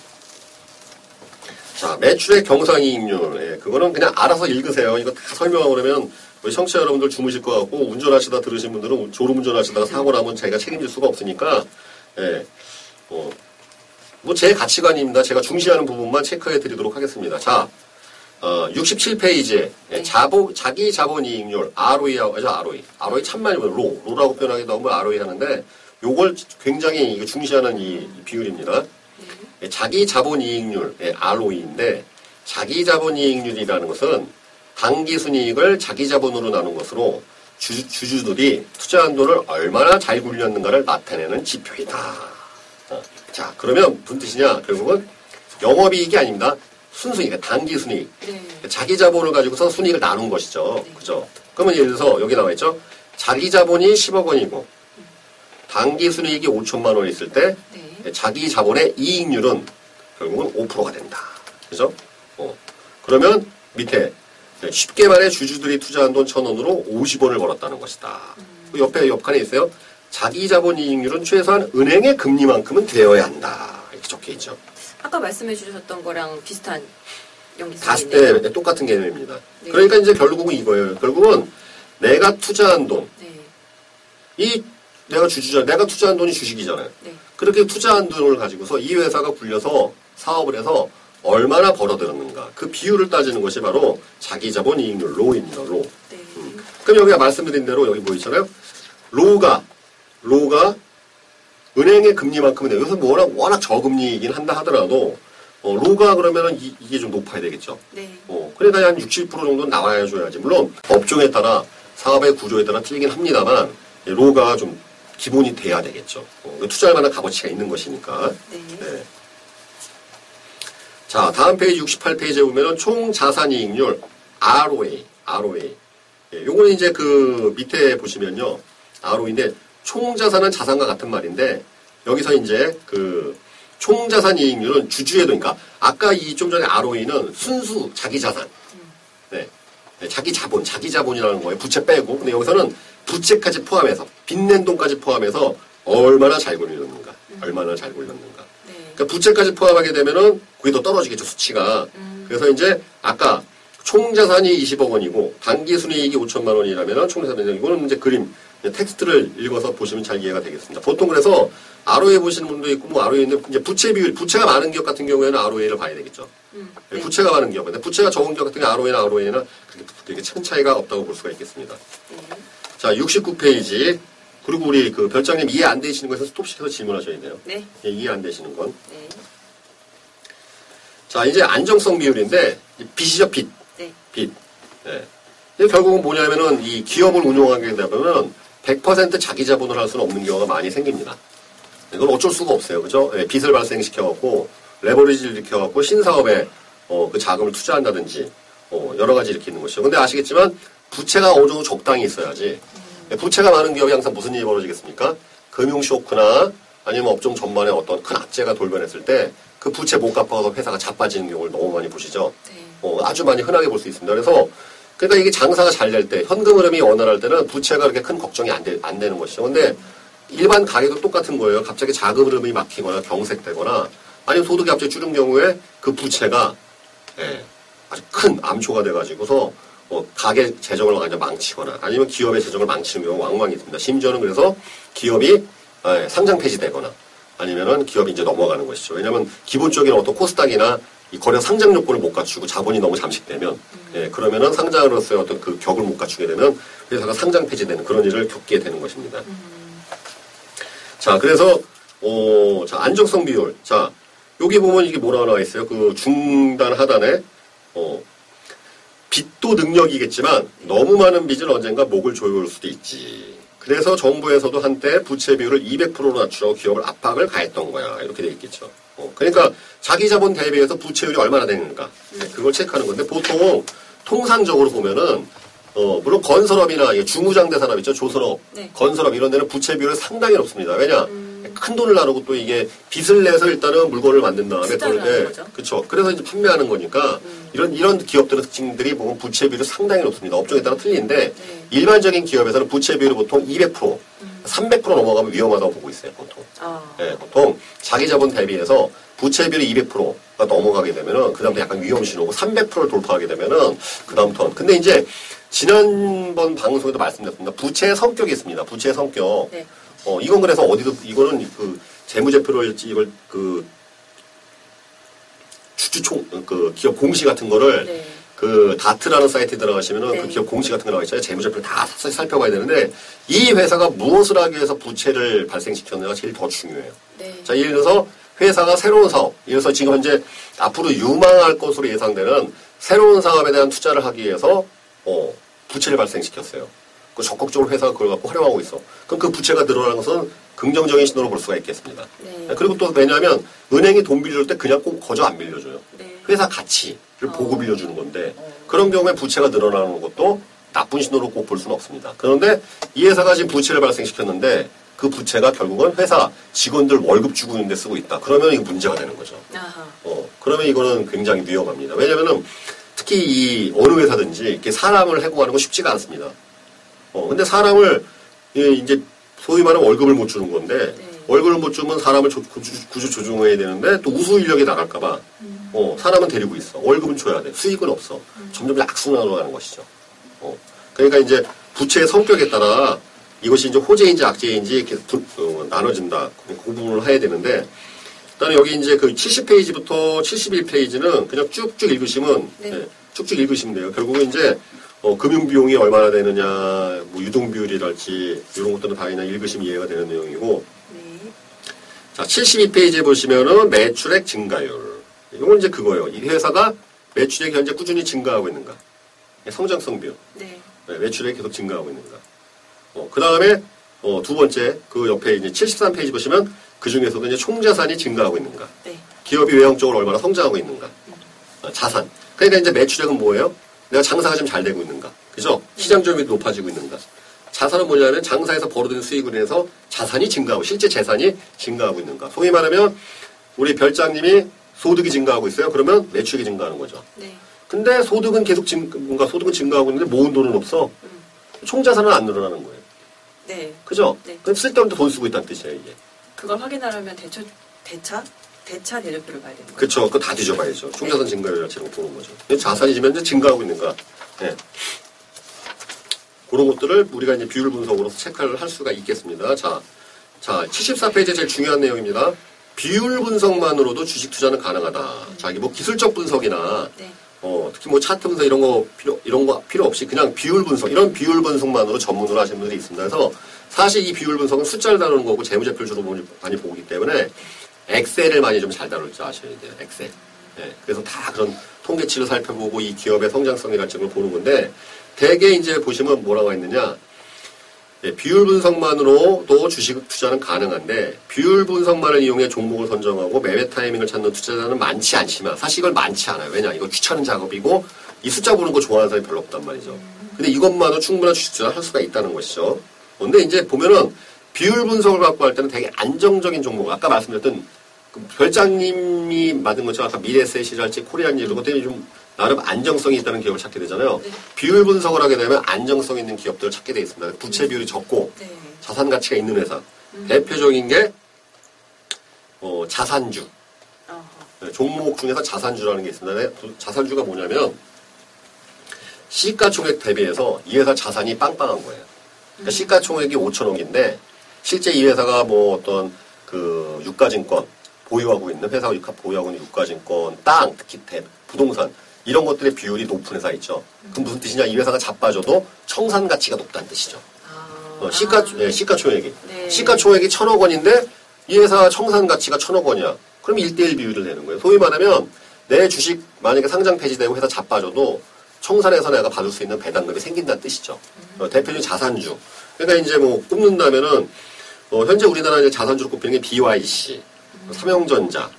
자, 매출액 경상이익률. 예, 그거는 그냥 알아서 읽으세요. 이거 다 설명하고 그러면 우리 청취자 여러분들 주무실 것 같고 운전하시다 들으신 분들은 졸음 운전하시다가 사고 나면 제가 책임질 수가 없으니까 예, 뭐, 뭐 제 가치관입니다. 제가 중시하는 부분만 체크해 드리도록 하겠습니다. 자, 어, 67페이지에 예, 네. 자본, 자기 자본이익률 ROE하고 저 ROE, ROE 참 많이 보면 로, 로라고 표현하기도 하고 ROE 하는데 요걸 굉장히 중시하는 이, 이 비율입니다. 예, 자기 자본이익률, 예, ROE인데 자기 자본이익률이라는 것은 당기 순이익을 자기 자본으로 나눈 것으로 주, 주주들이 투자한 돈을 얼마나 잘 굴렸는가를 나타내는 지표이다. 어, 자, 그러면 무슨 뜻이냐? 결국은 영업이익이 아닙니다. 순수익, 그러니까 당기 순이익. 네. 자기 자본을 가지고서 순이익을 나눈 것이죠. 네. 그죠? 그러면 예를 들어서 여기 나와 있죠. 자기 자본이 10억 원이고 당기 순이익이 5천만 원 있을 때 네. 자기 자본의 이익률은 결국은 5%가 된다. 그죠? 어. 그러면 밑에 쉽게 말해 주주들이 투자한 돈 1,000원으로 50원을 벌었다는 것이다. 그 옆에 옆칸에 있어요. 자기 자본 이익률은 최소한 은행의 금리만큼은 되어야 한다. 이렇게 적혀 있죠. 아까 말씀해 주셨던 거랑 비슷한 다 연기성이네요. 때 똑같은 개념입니다. 네. 그러니까 이제 결국은 이거예요. 결국은 내가 투자한 돈, 네. 이 내가 주주자, 내가 투자한 돈이 주식이잖아요. 네. 그렇게 투자한 돈을 가지고서 이 회사가 굴려서 사업을 해서 얼마나 벌어들였는가. 그 비율을 따지는 것이 바로 자기 자본 이익률, 로입니다, 로. 네. 그럼 여기가 말씀드린 대로 여기 뭐 있잖아요. 로가, 로가 은행의 금리만큼은 돼요. 여기서 뭐 워낙, 워낙 저금리이긴 한다 하더라도, 어, 로가 그러면은 이, 이게 좀 높아야 되겠죠. 네. 어, 그러니까 한 60, 70% 정도는 나와야 줘야지. 물론 업종에 따라 사업의 구조에 따라 틀리긴 합니다만 예, 로가 좀 기본이 돼야 되겠죠. 어, 투자할 만한 값어치가 있는 것이니까. 네. 네. 자, 다음 페이지 68페이지에 보면은 총 자산 이익률 ROA, ROA. 예, 요거는 이제 그 밑에 보시면요. ROE인데 총 자산은 자산과 같은 말인데 여기서 이제 그 총 자산 이익률은 주주의 돈, 그러니까 아까 이 좀 전에 ROE는 순수 자기 자산. 네. 네, 자기 자본, 자기 자본이라는 거예요. 부채 빼고. 근데 여기서는 부채까지 포함해서, 빚낸 돈까지 포함해서 얼마나 잘 굴렸는가. 얼마나 잘 굴렸는가. 네. 그러니까 부채까지 포함하게 되면은 그게 더 떨어지겠죠, 수치가. 그래서 이제 아까 총 자산이 20억 원이고 단기 순이익이 5천만 원이라면은 총 자산이 이거는 이제 그림 텍스트를 읽어서 보시면 잘 이해가 되겠습니다. 보통 그래서 ROE 보시는 분도 있고 뭐 ROE인데 이제 부채 비율 부채가 많은 기업 같은 경우에는 ROE를 봐야 되겠죠. 음. 네, 부채가 많은 기업, 근데 부채가 적은 기업 같은 경우 ROE나 ROE는 그렇게, 그렇게 큰 차이가 없다고 볼 수가 있겠습니다. 네. 자, 69페이지. 그리고 우리 그 별장님 이해 안 되시는 것에서 스톱시켜서 질문하셔야 돼요. 네. 예, 이해 안 되시는 건. 네. 자, 이제 안정성 비율인데, 이 빚이죠, 빚. 네. 빚. 예. 이게 결국은 뭐냐면은, 이 기업을 운영하게 되면은, 100% 자기 자본을 할 수는 없는 경우가 많이 생깁니다. 이건 어쩔 수가 없어요. 그죠? 예, 빚을 발생시켜갖고, 레버리지를 일으켜갖고, 신사업에, 어, 그 자금을 투자한다든지, 어, 여러 가지 일으키는 것이죠. 근데 아시겠지만, 부채가 어느 정도 적당히 있어야지. 예, 부채가 많은 기업이 항상 무슨 일이 벌어지겠습니까? 금융 쇼크나, 아니면 업종 전반에 어떤 큰 악재가 돌변했을 때, 그 부채 못 갚아서 회사가 자빠지는 경우를 너무 많이 보시죠. 네. 어, 아주 많이 흔하게 볼 수 있습니다. 그래서 그러니까 이게 장사가 잘 될 때, 현금 흐름이 원활할 때는 부채가 그렇게 큰 걱정이 안, 되, 안 되는 것이죠. 근데 일반 가게도 똑같은 거예요. 갑자기 자금 흐름이 막히거나 경색되거나 아니면 소득이 갑자기 줄은 경우에 그 부채가 예, 아주 큰 암초가 돼가지고서 어, 가게 재정을 완전 망치거나 아니면 기업의 재정을 망치는 경우가 왕왕 있습니다. 심지어는 그래서 기업이 예, 상장 폐지되거나 아니면은 기업이 이제 넘어가는 것이죠. 왜냐하면 기본적인 어떤 코스닥이나 이 거래 상장 요건을 못 갖추고 자본이 너무 잠식되면 예, 그러면은 상장으로서의 어떤 그 격을 못 갖추게 되면 회사가 상장 폐지되는 그런 일을 겪게 되는 것입니다. 자, 그래서 어, 자, 안정성 비율. 자, 여기 보면 이게 뭐라고 나와 있어요? 그 중단 하단에 어, 빚도 능력이겠지만 너무 많은 빚은 언젠가 목을 조여올 수도 있지. 그래서 정부에서도 한때 부채 비율을 200%로 낮추어 기업을 압박을 가했던 거야. 이렇게 돼 있겠죠. 어, 그러니까 자기 자본 대비해서 부채율이 얼마나 되는가. 네, 그걸 체크하는 건데 보통 통상적으로 보면은 어, 물론 건설업이나 이 중무장대 산업 있죠. 조선업, 네. 건설업 이런 데는 부채 비율이 상당히 높습니다. 왜냐? 큰 돈을 나누고 또 이게 빚을 내서 일단은 물건을 만든 다음에 예, 거죠. 그렇죠. 그래서 이제 판매하는 거니까 이런 이런 기업들의 특징들이 보면 부채 비율이 상당히 높습니다. 업종에 따라 틀린데 네. 일반적인 기업에서는 부채 비율이 보통 200%, 300% 넘어가면 위험하다고 보고 있어요. 보통. 아. 예, 보통 자기 자본 대비해서 부채 비율이 200%가 넘어가게 되면은 그다음부터 약간 위험 신호고 300%를 돌파하게 되면은 그다음부터 근데 이제 지난번 방송에도 말씀드렸습니다. 부채의 성격이 있습니다. 부채의 성격. 네. 어, 이건 그래서 어디도, 이거는 그, 재무제표를, 이걸 그, 주주총, 그, 기업 공시 같은 거를, 네. 그, 다트라는 사이트에 들어가시면은 네. 그 기업 공시 같은 거 나와 있잖아요. 재무제표를 다 사- 살펴봐야 되는데, 이 회사가 무엇을 하기 위해서 부채를 발생시켰느냐가 제일 더 중요해요. 네. 자, 예를 들어서 회사가 새로운 사업, 예를 들어서 지금 현재 앞으로 유망할 것으로 예상되는 새로운 사업에 대한 투자를 하기 위해서, 어, 부채를 발생시켰어요. 그 적극적으로 회사가 그걸 갖고 활용하고 있어. 그럼 그 부채가 늘어나는 것은 긍정적인 신호로 볼 수가 있겠습니다. 네. 그리고 또 왜냐하면 은행이 돈 빌려줄 때 그냥 꼭 거저 안 빌려줘요. 네. 회사 가치를 어. 보고 빌려주는 건데 그런 경우에 부채가 늘어나는 것도 나쁜 신호로 꼭 볼 수는 없습니다. 그런데 이 회사가 지금 부채를 발생시켰는데 그 부채가 결국은 회사 직원들 월급 주고 있는 데 쓰고 있다. 그러면 이거 문제가 되는 거죠. 어, 그러면 이거는 굉장히 위험합니다. 왜냐면은 특히 이 어느 회사든지 이렇게 사람을 해고하는 건 쉽지가 않습니다. 어, 근데 사람을 예, 이제 소위 말하면 월급을 못 주는 건데 네. 월급을 못 주면 사람을 조- 구주, 구조 조정해야 되는데 또 우수 인력이 나갈까봐 어, 사람은 데리고 있어. 월급은 줘야 돼. 수익은 없어. 점점 악순환으로 가는 것이죠. 어, 그러니까 이제 부채의 성격에 따라 이것이 이제 호재인지 악재인지 이렇게 부- 어, 나눠진다. 그 구분을 해야 되는데 일단 여기 이제 그 70페이지부터 71페이지는 그냥 쭉쭉 읽으시면 네. 예, 쭉쭉 읽으시면 돼요. 결국은 이제 어, 금융 비용이 얼마나 되느냐, 뭐 유동 비율이랄지 이런 것들은 다 그냥 읽으시면 이해가 되는 내용이고 네. 자 72페이지에 보시면은 매출액 증가율 이건 이제 그거예요. 이 회사가 매출액이 현재 꾸준히 증가하고 있는가, 성장성 비율, 네. 네, 매출액이 계속 증가하고 있는가. 어, 그 다음에 어, 두 번째 그 옆에 이제 73페이지 보시면 그 중에서도 이제 총자산이 증가하고 있는가. 네. 기업이 외형적으로 얼마나 성장하고 있는가. 어, 자산. 그러니까 이제 매출액은 뭐예요? 내가 장사가 좀 잘 되고 있는가. 그죠? 시장 점유율이 높아지고 있는가. 자산은 뭐냐면 장사에서 벌어들인 수익을 인해서 자산이 증가하고 실제 재산이 증가하고 있는가. 소위 말하면 우리 별장님이 소득이 증가하고 있어요. 그러면 매출이 증가하는 거죠. 네. 근데 소득은 계속 증, 뭔가 소득은 증가하고 있는데 모은 돈은 없어. 음. 총 자산은 안 늘어나는 거예요. 네. 그죠? 네. 그럼 쓸데없는 돈 쓰고 있다는 뜻이에요, 이게. 그걸 확인하려면 대처 대차 대차 대조표를 봐야 되는 거예요. 그쵸. 그거 다 뒤져봐야죠. 총자산 증가율 자체를 보는 거죠. 근데 자산이 지금 현재 증가하고 있는가. 예. 그런 것들을 우리가 이제 비율 분석으로 체크를 할 수가 있겠습니다. 자, 자, 74페이지 제일 중요한 내용입니다. 비율 분석만으로도 주식 투자는 가능하다. 자, 이게 뭐 기술적 분석이나 네. 어, 특히 뭐 차트 분석 이런 거 필요, 이런 거 필요 없이 그냥 비율 분석, 이런 비율 분석만으로 전문으로 하시는 분들이 있습니다. 그래서 사실 이 비율 분석은 숫자를 다루는 거고 재무제표를 주로 많이- 보기 때문에 엑셀을 많이 좀 잘 다룰 줄 아셔야 돼요. 엑셀. 예, 그래서 다 그런 통계치를 살펴보고 이 기업의 성장성이라는 걸 보는 건데 대개 이제 보시면 뭐라고 했느냐. 예, 비율 분석만으로도 주식 투자는 가능한데 비율 분석만을 이용해 종목을 선정하고 매매 타이밍을 찾는 투자자는 많지 않지만 사실 이걸 많지 않아요. 왜냐 이거 귀찮은 작업이고 이 숫자 보는 거 좋아하는 사람이 별로 없단 말이죠. 근데 이것만으로 충분한 주식 투자를 할 수가 있다는 것이죠. 근데 이제 보면은 비율 분석을 갖고 할 때는 되게 안정적인 종목 아까 말씀드렸던 그 별장님이 만든 것처럼 아까 미래셋이랄지 코리안지 이런 것들이 좀 나름 안정성이 있다는 기업을 찾게 되잖아요. 네. 비율 분석을 하게 되면 안정성 있는 기업들을 찾게 돼 있습니다. 부채 비율이 적고 네. 자산 가치가 있는 회사. 대표적인 게 어, 자산주. 어허. 네, 종목 중에서 자산주라는 게 있습니다. 네, 그 자산주가 뭐냐면 시가총액 대비해서 이 회사 자산이 빵빵한 거예요. 그러니까 시가총액이 5천억인데 실제 이 회사가 뭐 어떤 그 유가증권 보유하고 있는 회사가 유가 보유하고 있는 유가증권, 땅, 특히 대, 부동산 이런 것들의 비율이 높은 회사 있죠. 그럼 무슨 뜻이냐? 이 회사가 자빠져도 청산 가치가 높다는 뜻이죠. 아. 어, 시가, 아. 예, 시가총액이. 네. 시가총액이 천억 원인데 이 회사 청산 가치가 천억 원이야. 그럼 1대1 비율을 내는 거예요. 소위 말하면 내 주식 만약에 상장 폐지되고 회사 자빠져도 청산해서 내가 받을 수 있는 배당금이 생긴다는 뜻이죠. 어, 대표적인 자산주. 그러니까 이제 뭐 꼽는다면은 어, 현재 우리나라 이제 자산주로 꼽히는 게 BYC, 삼성전자,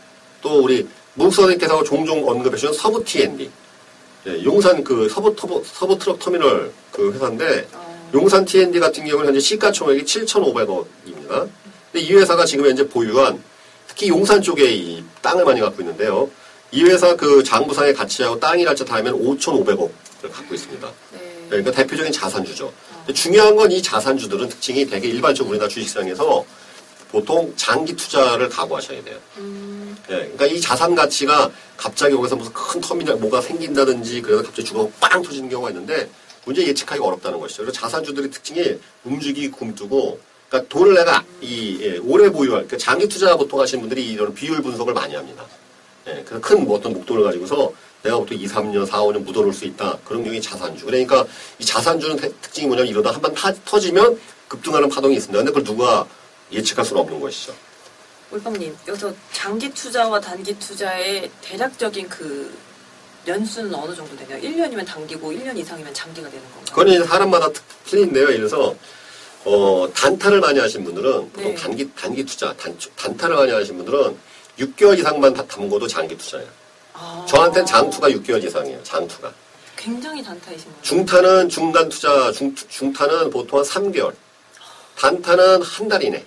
또 우리 무선님께서 종종 언급해 주신 서부 T&D, 예, 용산 그 서부, 터보, 서부 트럭 터미널 그 회사인데 어. 용산 T&D 같은 경우는 현재 시가 총액이 7,500억입니다. 근데 이 회사가 지금 현재 보유한 특히 용산 쪽에 이 땅을 많이 갖고 있는데요. 이 회사 그 장부상의 가치하고 땅이랄지 다 하면 5,500억을 갖고 있습니다. 네. 그러니까 대표적인 자산주죠. 근데 중요한 건 이 자산주들은 특징이 되게 일반적으로 우리나라 주식시장에서 보통 장기 투자를 각오하셔야 돼요. 음. 예, 그러니까 이 자산 가치가 갑자기 거기서 무슨 큰 터미널 뭐가 생긴다든지 그래서 갑자기 주가가 빵 터지는 경우가 있는데 문제 예측하기가 어렵다는 것이죠. 그래서 자산주들의 특징이 움직이기 굼뜨고 그러니까 돈을 내가 이 예, 오래 보유할 그러니까 장기 투자 보통 하시는 분들이 이런 비율 분석을 많이 합니다. 예, 그래서 큰 뭐 어떤 목돈을 가지고서 내가 보통 2, 3년, 4, 5년 묻어놓을 수 있다. 그런 경우에 자산주. 그러니까 이 자산주는 태- 특징이 뭐냐면 이러다 한 번 터지면 급등하는 파동이 있습니다. 근데 그걸 누가 예측할 수는 없는 것이죠. 울빵님 여기서 장기 투자와 단기 투자의 대략적인 그 연수는 어느 정도 되나요? 1년이면 단기고 1년 이상이면 장기가 되는 건가요? 그건 이제 사람마다 특- 틀린데요. 예를 들어서 어, 단타를 많이 하신 분들은 보통 네. 단기 단기 투자, 단, 단타를 많이 하신 분들은 6개월 이상만 다 담궈도 장기 투자예요. 아. 저한테는 장투가 6개월 이상이에요. 장투가. 굉장히 단타이신 거예요. 중타는 중단 투자, 중, 중타는 보통 한 3개월. 단타는 한 달 이내.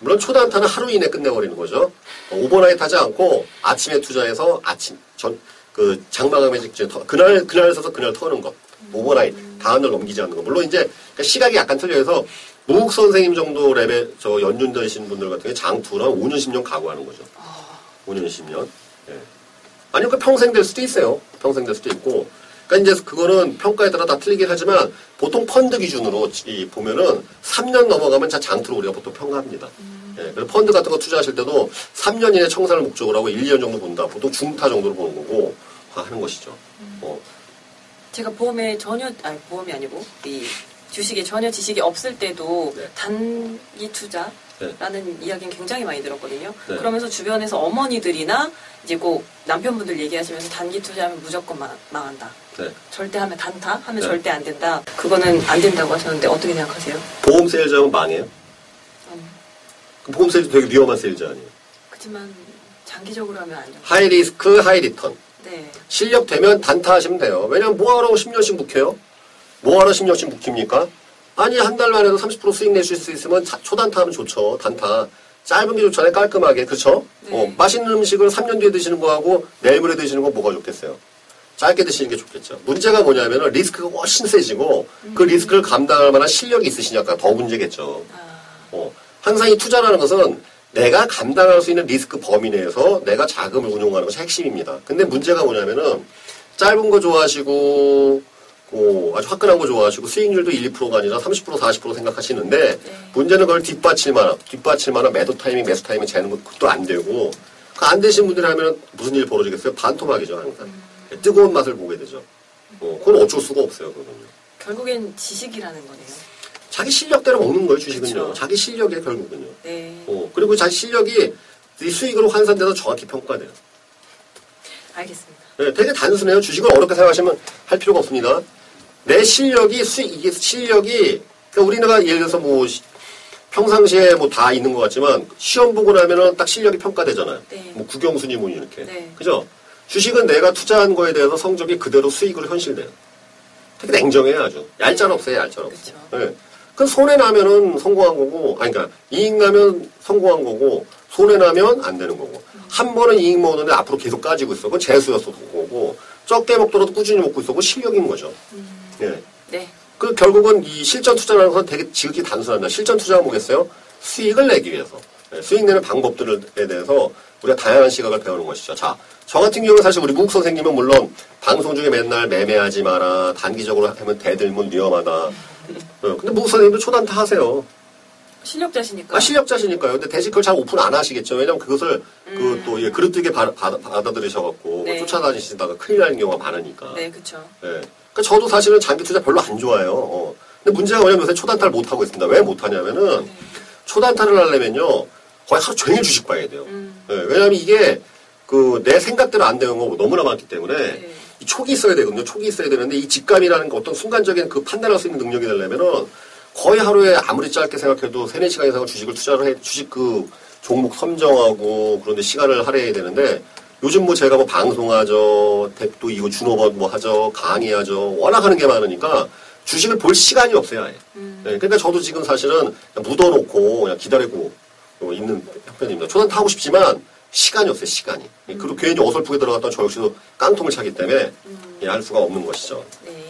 물론 초단타는 하루 이내 끝내버리는 거죠. 어, overnight 하지 않고 아침에 투자해서 아침, 전, 그 장마감에 직전, 터, 그날, 그날 서서 그날 터는 것. overnight. 다음날 넘기지 않는 거. 물론 이제 그러니까 시각이 약간 틀려서 무국 선생님 정도 레벨, 저 연륜되신 분들 같은 경우에 장투는 5년, 10년 각오하는 거죠. 아, 5년, 10년. 예. 아니면 그 평생 될 수도 있어요. 평생 될 수도 있고. 그러니까 이제 그거는 평가에 따라 다 틀리긴 하지만 보통 펀드 기준으로 이 보면은 3년 넘어가면 자 장투로 우리가 보통 평가합니다. 예. 그래서 펀드 같은 거 투자하실 때도 3년 이내 청산을 목적으로 하고 1년 정도 본다. 보통 중타 정도로 보는 거고 하는 것이죠. 어. 제가 보험에 전혀 아니 보험이 아니고 이 주식에 전혀 지식이 없을 때도 네. 단기 투자 라는 네. 이야기는 굉장히 많이 들었거든요. 네. 그러면서 주변에서 어머니들이나 이제 꼭 남편분들 얘기하시면서 단기 투자하면 무조건 망, 망한다. 네. 절대 하면 단타 하면 네. 절대 안 된다. 그거는 안 된다고 하셨는데 어떻게 생각하세요? 보험 세일즈하면 망해요. 음, 그 보험 세일즈 되게 위험한 세일즈 아니에요. 그렇지만 장기적으로 하면 안 좋고. high risk, high return. 네. 실력 되면 단타 하시면 돼요. 왜냐면 뭐하러 10년씩 묵혀요? 뭐하러 10년씩 묵힙니까? 아니 한 달만 해도 30% 수익 내실 수 있으면 자- 초단타 하면 좋죠. 단타. 짧은 게 좋잖아요. 깔끔하게. 그렇죠? 네. 어, 맛있는 음식을 3년 뒤에 드시는 거하고 내일 모레 드시는 거 뭐가 좋겠어요? 짧게 드시는 게 좋겠죠. 문제가 뭐냐면 리스크가 훨씬 세지고 그 리스크를 감당할 만한 실력이 있으시냐가 더 문제겠죠. 아, 어, 항상 이 투자라는 것은 내가 감당할 수 있는 리스크 범위 내에서 내가 자금을 운용하는 것이 핵심입니다. 근데 문제가 뭐냐면은 짧은 거 좋아하시고 어, 아주 화끈한 거 좋아하시고 수익률도 1, 2%가 아니라 30% 40% 생각하시는데 문제는 그걸 뒷받칠 만한 매도 타이밍 매수 타이밍 재는 것도 안 되고 그안 되신 분들이라면 무슨 일이 벌어지겠어요? 반토막이죠 항상 뜨거운 맛을 보게 되죠. 어, 그건 어쩔 수가 없어요 그거는요. 결국엔 지식이라는 거네요. 자기 실력대로 먹는 거예요 주식은요. 그쵸. 자기 실력에 결국은요. 네. 어, 그리고 자기 실력이 이 수익으로 환산돼서 정확히 평가돼요. 알겠습니다. 네, 되게 단순해요. 주식을 어렵게 생각하시면 할 필요가 없습니다. 내 실력이 수익, 이게 실력이, 그러니까 우리나라 예를 들어서 뭐, 시- 평상시에 뭐 다 있는 것 같지만, 시험 보고 나면은 딱 실력이 평가되잖아요. 네. 뭐 국영순위 뭐 이렇게. 네. 그죠? 주식은 내가 투자한 거에 대해서 성적이 그대로 수익으로 현실돼요. 되게 냉정해요, 아주. 얄짤 없어요, 얄짤 없어. 네. 그 손해 나면은 성공한 거고, 아니 그러니까 이익 나면 성공한 거고, 손해 나면 안 되는 거고. 한 번은 이익 먹었는데 앞으로 계속 까지고 있어. 그건 재수였어 거고. 적게 먹더라도 꾸준히 먹고 있어. 그건 실력인 거죠. 예. 네. 그 결국은 이 실전 투자라는 건 되게 지극히 단순합니다. 실전 투자가 뭐겠어요? 수익을 내기 위해서. 예, 수익 내는 방법들에 대해서 우리가 다양한 시각을 배우는 것이죠. 자, 저 같은 경우는 사실 우리 묵 선생님은 물론 방송 중에 맨날 매매하지 마라, 단기적으로 하면 대들면 위험하다. 어, 근데 묵 선생님도 초단타 하세요. 실력자시니까. 아, 실력자시니까요. 근데 대신 그걸 잘 오픈 안 하시겠죠. 왜냐면 그것을 그또 예, 그릇되게 받아, 받아, 받아들이셔갖고 음. 네. 쫓아다니시다가 큰일 나는 경우가 많으니까. 네. 예. 그러니까 저도 사실은 장기 투자 별로 안 좋아해요. 어. 근데 문제가 뭐냐면 요새 초단타를 못 하고 있습니다. 왜 못 하냐면은 네. 초단타를 하려면요 거의 하루 종일 주식 봐야 돼요. 음. 예, 왜냐하면 이게 그 내 생각대로 안 되는 거 너무나 많기 때문에 네. 이 촉이 있어야 되거든요. 촉이 있어야 되는데 이 직감이라는 거 어떤 순간적인 그 판단할 수 있는 능력이 되려면은 거의 하루에 아무리 짧게 생각해도 3, 4시간 이상을 주식을 투자를 해 주식 그 종목 선정하고 그런데 시간을 할애해야 되는데 요즘 뭐 제가 뭐 방송하죠, 또 이거 준호번 뭐 하죠, 강의하죠, 워낙 하는 게 많으니까 주식을 볼 시간이 없어요, 아예. 음. 네, 그러니까 저도 지금 사실은 그냥 묻어놓고 그냥 기다리고 어, 있는 형편입니다. 초단 타고 싶지만 시간이 없어요, 시간이. 예, 그리고 괜히 어설프게 들어갔던 저 역시도 깡통을 차기 때문에 예, 할 수가 없는 것이죠. 네.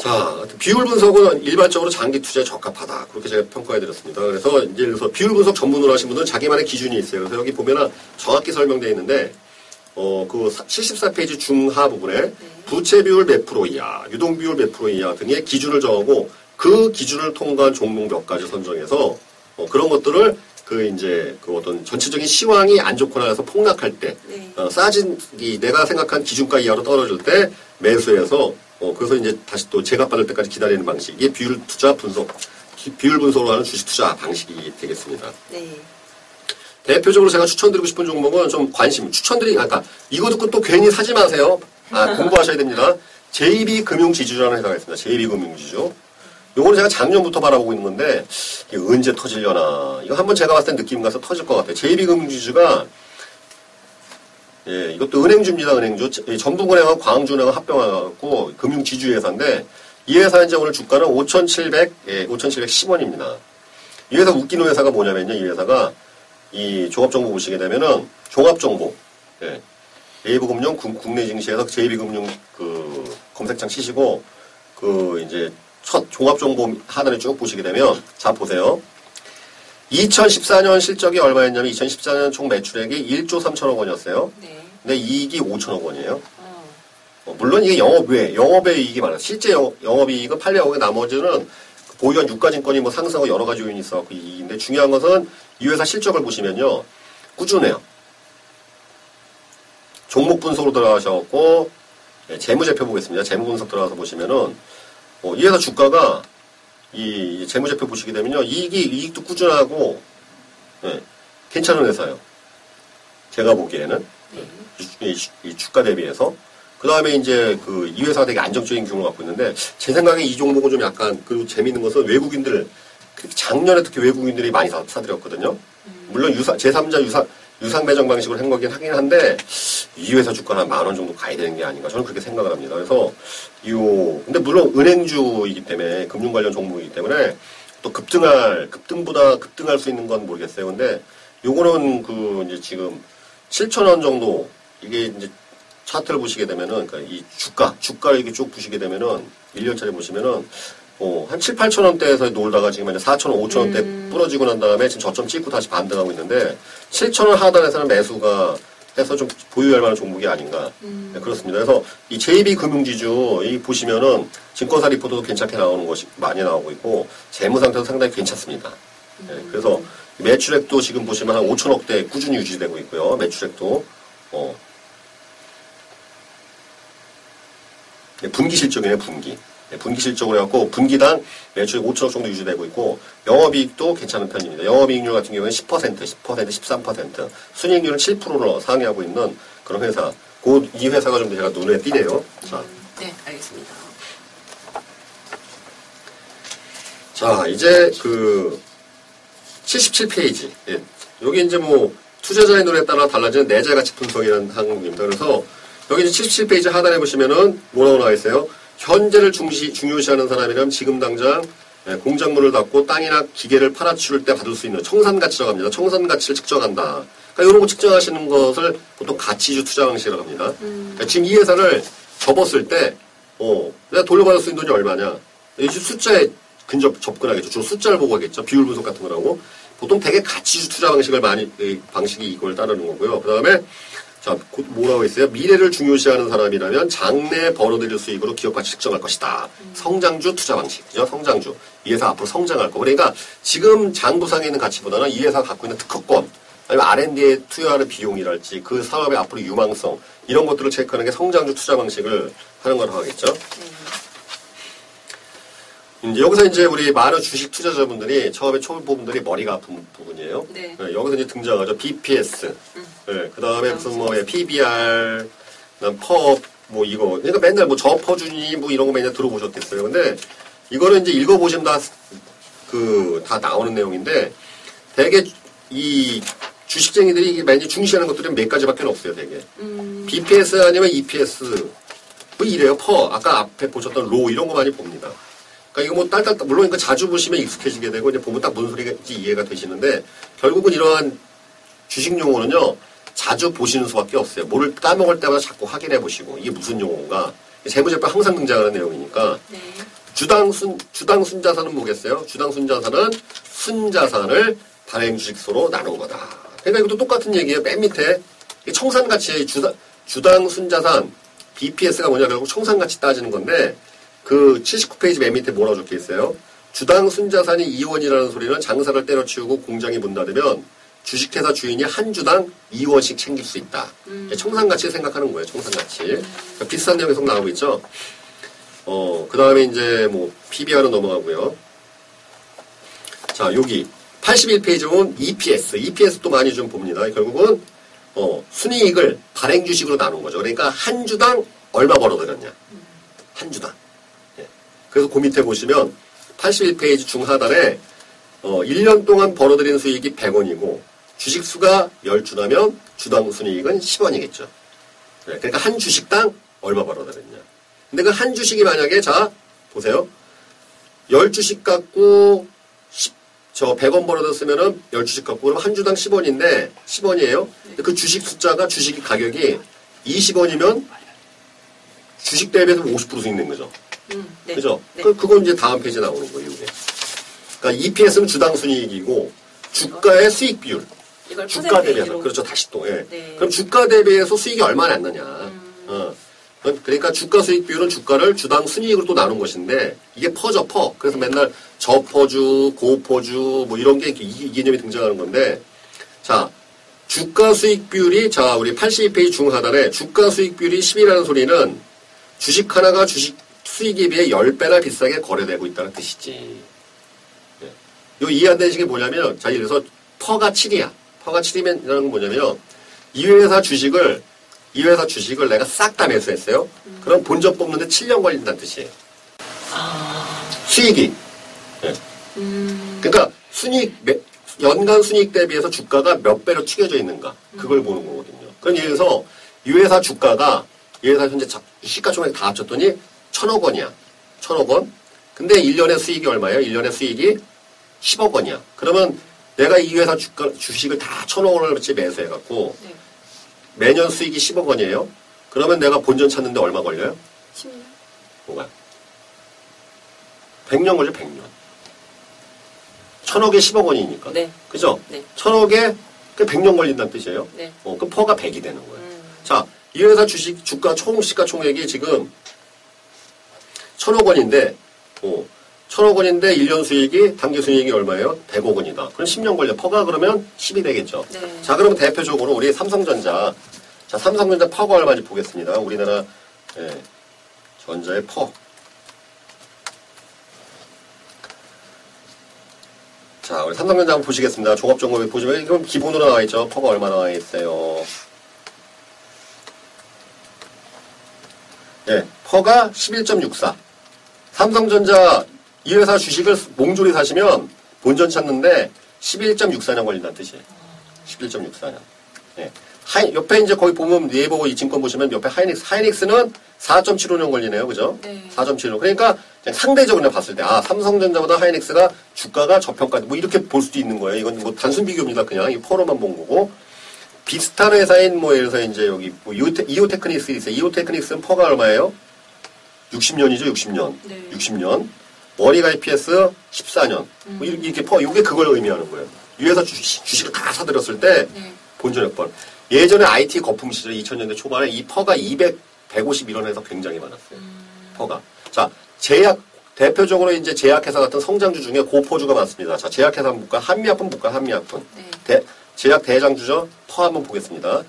자, 비율 분석은 일반적으로 장기 투자에 적합하다. 그렇게 제가 평가해 드렸습니다. 그래서 이제 그래서 비율 분석 전문으로 하신 분들은 자기만의 기준이 있어요. 그래서 여기 보면은 정확히 설명되어 있는데, 어, 그 74페이지 중하 부분에 부채 비율 몇 프로 이하, 유동 비율 몇 프로 이하 등의 기준을 정하고 그 기준을 통과한 종목 몇 가지 선정해서 어, 그런 것들을 그 이제 그 어떤 전체적인 시황이 안 좋거나 해서 폭락할 때 네. 어, 싸진 이 내가 생각한 기준가 이하로 떨어질 때 매수해서 어, 그래서 이제 다시 또 제값받을 때까지 기다리는 방식이 비율 투자 분석 기- 비율 분석으로 하는 주식 투자 방식이 되겠습니다. 네. 대표적으로 제가 추천드리고 싶은 종목은 좀 관심 추천드리 아까 이거 듣고 또 괜히 사지 마세요. 아 공부하셔야 됩니다. JB 금융지주라는 회사가 있습니다. JB 금융지주. 요거는 제가 작년부터 바라보고 있는 건데 이게 언제 터질려나 이거 한번 제가 봤을 때 느낌 가서 터질 것 같아요. JB 금융지주가 예, 이것도 은행주입니다, 은행주. 이 전북은행하고 광주은행하고 합병해갖고 금융지주 회사인데, 이 회사 이제 오늘 주가는 5,700, 예, 5,710원입니다. 이 회사 웃기는 회사가 뭐냐면요, 이 회사가 이 종합정보 보시게 되면은 종합정보, 예, 네이버금융 국- 국내 증시에서 JB금융 그 검색창 치시고 그 이제 첫 종합정보 하단에 쭉 보시게 되면 자 보세요. 2014년 실적이 얼마였냐면 2014년 총 매출액이 1조 3천억 원이었어요. 네. 근데 이익이 5천억 원이에요. 어. 어, 물론 이게 영업외, 영업의 이익이 많아요. 실제 영, 영업이익은 800억에 나머지는 보유한 유가증권이 뭐 상승하고 여러 가지 요인이 있어갖고 이익인데 중요한 것은 이 회사 실적을 보시면요. 꾸준해요. 종목 분석으로 들어가셔갖고 예, 재무제표 보겠습니다. 재무 분석 들어가서 보시면은 어, 이 회사 주가가 이 재무제표 보시게 되면요. 이익이, 이익도 꾸준하고 예, 괜찮은 회사예요. 제가 보기에는. 네. 이, 이- 이 주가 대비해서 그 다음에 이제 그 이 회사가 되게 안정적인 규모를 갖고 있는데 제 생각에 이 종목은 좀 약간 그리고 재밌는 것은 외국인들 그 작년에 특히 외국인들이 많이 사, 사들였거든요. 물론 유사 제3자 유사 유상 배정 방식으로 한 거긴 하긴 한데 이 회사 주가는 만 원 정도 가야 되는 게 아닌가 저는 그렇게 생각을 합니다. 그래서 요 근데 물론 은행주이기 때문에 금융 관련 종목이기 때문에 또 급등할 급등보다 급등할 수 있는 건 모르겠어요. 근데 요거는 그 이제 지금 7천 원 정도 이게 이제 차트를 보시게 되면은 그러니까 이 주가 주가를 이렇게 쭉 보시게 되면은 1년짜리 보시면은 어, 한 7, 8천 원대에서 놀다가 지금 이제 4천 원, 5천 원대 부러지고 난 다음에 지금 저점 찍고 다시 반등하고 있는데 7천 원 하단에서는 매수가 해서 좀 보유할 만한 종목이 아닌가. 네, 그렇습니다. 그래서 이 JB 금융지주 이 보시면은 증권사 리포트도 괜찮게 나오는 것이 많이 나오고 있고 재무 상태도 상당히 괜찮습니다. 네, 그래서 매출액도 지금 보시면 한 5천억대 꾸준히 유지되고 있고요. 매출액도 어, 네, 분기 실적이네 분기. 네, 분기 실적으로 해갖고 분기당 매출액 5천억 정도 유지되고 있고 영업이익도 괜찮은 편입니다. 영업이익률 같은 경우에는 10%, 10%, 13%, 순이익률은 7%로 상회하고 있는 그런 회사. 그이 회사가 좀 제가 눈에 띄네요. 자, 네, 알겠습니다. 자 이제 그 77페이지. 예. 여기 이제 뭐 투자자의 눈에 따라 달라지는 내재 가치 분석이라는 항목입니다. 그래서 여기 이제 77페이지 하단에 보시면은 뭐라고 나와 있어요? 현재를 중시, 중요시하는 사람이라면 지금 당장 예, 공작물을 닫고 땅이나 기계를 팔아치울 때 받을 수 있는 청산가치라고 합니다. 청산가치를 측정한다. 그러니까 이런 거 측정하시는 것을 보통 가치주 투자 방식이라고 합니다. 그러니까 지금 이 회사를 접었을 때, 어, 내가 돌려받을 수 있는 돈이 얼마냐. 이 숫자에 근접 접근하겠죠. 주로 숫자를 보고 하겠죠. 비율 분석 같은 거라고. 보통 되게 가치주 투자 방식을 많이, 이 방식이 이걸 따르는 거고요. 그 다음에 자, 곧 뭐라고 했어요? 미래를 중요시하는 사람이라면 장래 벌어들일 수익으로 기업 가치 측정할 것이다. 성장주 투자 방식. 그죠? 성장주. 이 회사 앞으로 성장할 거. 그러니까 지금 장부상에 있는 가치보다는 이 회사가 갖고 있는 특허권, 아니면 R&D에 투여하는 비용이랄지 그 사업의 앞으로 유망성, 이런 것들을 체크하는 게 성장주 투자 방식을 하는 거라고 하겠죠. 이제 여기서 이제 우리 많은 주식 투자자분들이 처음에 초보분들이 머리가 아픈 부분이에요. 네. 여기서 이제 등장하죠. BPS. 그 다음에 무슨 뭐 PBR, 그다음 펍, 뭐 이거. 그러니까 맨날 뭐 저퍼주니 뭐 이런 거 맨날 들어보셨겠어요. 근데 이거는 이제 읽어보시면 다, 그, 다 나오는 내용인데 되게 이 주식쟁이들이 이게 많이 중시하는 것들은 몇 가지밖에 없어요, 되게. BPS 아니면 EPS. 뭐 이래요, 퍼. 아까 앞에 보셨던 로 이런 거 많이 봅니다. 그러니까 이거 뭐 딸딸 물론 이거 자주 보시면 익숙해지게 되고 이제 보면 딱 뭔 소리인지 이해가 되시는데 결국은 이러한 주식 용어는요 자주 보시는 수밖에 없어요. 뭐를 따먹을 때마다 자꾸 확인해 보시고 이게 무슨 용어인가. 재무제표 항상 등장하는 내용이니까 네. 주당 순 주당 순자산은 뭐겠어요? 주당 순자산은 순자산을 발행 주식소로 나눈 거다. 그러니까 이것도 똑같은 얘기예요. 맨 밑에 이 청산가치의 주당 주당 순자산 BPS가 뭐냐 결국 청산가치 따지는 건데 그 79페이지 맨 밑에 뭐라고 적혀 있어요? 주당 순자산이 2원이라는 소리는 장사를 때려치우고 공장이 문 닫으면 주식회사 주인이 한 주당 2원씩 챙길 수 있다. 청산가치 생각하는 거예요. 청산가치. 그러니까 비슷한 내용이 계속 나오고 있죠. 어, 그 다음에 이제 뭐 PBR은 넘어가고요. 자, 여기 81페이지 보면 EPS. EPS도 많이 좀 봅니다. 결국은 어, 순이익을 발행 주식으로 나눈 거죠. 그러니까 한 주당 얼마 벌어들였냐. 한 주당. 예. 그래서 그 밑에 보시면 81페이지 중하단에 어, 1년 동안 벌어들인 수익이 100원이고 주식 수가 10주라면 주당 순이익은 10원이겠죠. 그러니까 한 주식당 얼마 벌어들였냐. 근데 그 한 주식이 만약에 자 보세요. 10주씩 갖고 10, 저 100원 벌어졌으면은 10주씩 갖고 그럼 한 주당 10원인데 10원이에요. 그 주식 숫자가 주식 가격이 20원이면 주식 대비해서 50% 수익 낸 거죠. 음, 네. 그죠? 네. 그, 그건 이제 다음 페이지에 나오는 거예요, 이게. 그러니까 EPS는 주당 순이익이고 주가의 수익 비율. 주가. 대비해서. 그렇죠, 다시 또. 예. 네. 그럼 주가 대비해서 수익이 얼마나 났느냐. 음. 어. 그러니까 주가 수익 비율은 주가를 주당 순이익으로 또 나눈 것인데 이게 퍼죠, 퍼. 그래서 네. 맨날 저퍼주, 고퍼주 뭐 이런 게 이 개념이 등장하는 건데 자, 주가 수익 비율이 자, 우리 82페이지 중하단에 주가 수익 비율이 10이라는 소리는 주식 하나가 주식 수익에 비해 10배나 비싸게 거래되고 있다는 뜻이지. 예. 요 이해 안 되시는 게 뭐냐면, 자, 예를 들어서 PER가 7이야. PER가 7이면, 이라는 건 뭐냐면, 이 회사 주식을, 이 회사 주식을 내가 싹 다 매수했어요. 그럼 본전 뽑는데 7년 걸린다는 뜻이에요. 수익이. 예. 음, 그러니까 순이익, 매- 연간 순이익 대비해서 주가가 몇 배로 튀겨져 있는가 그걸 보는 거거든요. 그럼 예를 들어서 이 회사 주가가 이 회사 현재 자- 시가총액 다 합쳤더니 천억 원이야. 천억 원. 근데 1년의 수익이 얼마예요? 1년의 수익이 10억 원이야. 그러면 내가 이 회사 주가, 주식을 다 천억 원어치 매수해갖고 네. 매년 수익이 10억 원이에요. 그러면 내가 본전 찾는데 얼마 걸려요? 10년. 뭐가? 100년 걸려, 100년. 천억에 10억 원이니까. 네. 그죠? 네. 천억에 그 100년 걸린다는 뜻이에요. 네. 어, 그럼 PER가 100이 되는 거예요. 음. 자, 이 회사 주식 주가 총 시가 총액이 지금 천억 원인데, 어, 천억 원인데 1년 수익이 단기 수익이 얼마예요? 100억 원이다. 그럼 10년 걸려. PER가 그러면 10이 되겠죠. 네. 자, 그러면 대표적으로 우리 삼성전자, 자, 삼성전자 PER가 얼마인지 보겠습니다. 우리나라 예, 전자의 PER. 자, 우리 삼성전자 한번 보시겠습니다. 종합정보에 보시면 이건 기본으로 나와 있죠. PER가 얼마 나와 있어요. 예, PER가 11.64. 삼성전자 이 회사 주식을 몽조리 사시면 본전 찾는데 11.64년 걸린다는 뜻이에요. 11.64년. 예. 하이, 옆에 이제 거기 보면 네이버 이 증권 보시면 옆에 하이닉스, 하이닉스는 4.75년 걸리네요. 그죠? 네. 4.75년. 그러니까 상대적으로 봤을 때, 아, 삼성전자보다 하이닉스가 주가가 저평가, 뭐 이렇게 볼 수도 있는 거예요. 이건 뭐 단순 비교입니다. 그냥 이 PER로만 본 거고. 비슷한 회사인 뭐 예를 들어서 이제 여기 뭐 이오테, 이오테크닉스 있어요. 이오테크닉스는 PER가 얼마예요? 60년이죠, 60년. 네. 60년. 머리가 EPS 14년. 뭐 이렇게, PER, 이게 그걸 의미하는 거예요. 이 회사 주식, 주식을 다 사들였을 때 네. 본전액 번. 예전에 IT 거품 시절 2000년대 초반에 이 PER가 200, 151원에서 굉장히 많았어요. PER가. 자, 제약, 대표적으로 이제 제약회사 같은 성장주 중에 고PER주가 많습니다. 자, 제약회사 한번 볼까? 한미약품 볼까? 한미약품. 네. 대, 제약 대장주죠? PER 한번 보겠습니다.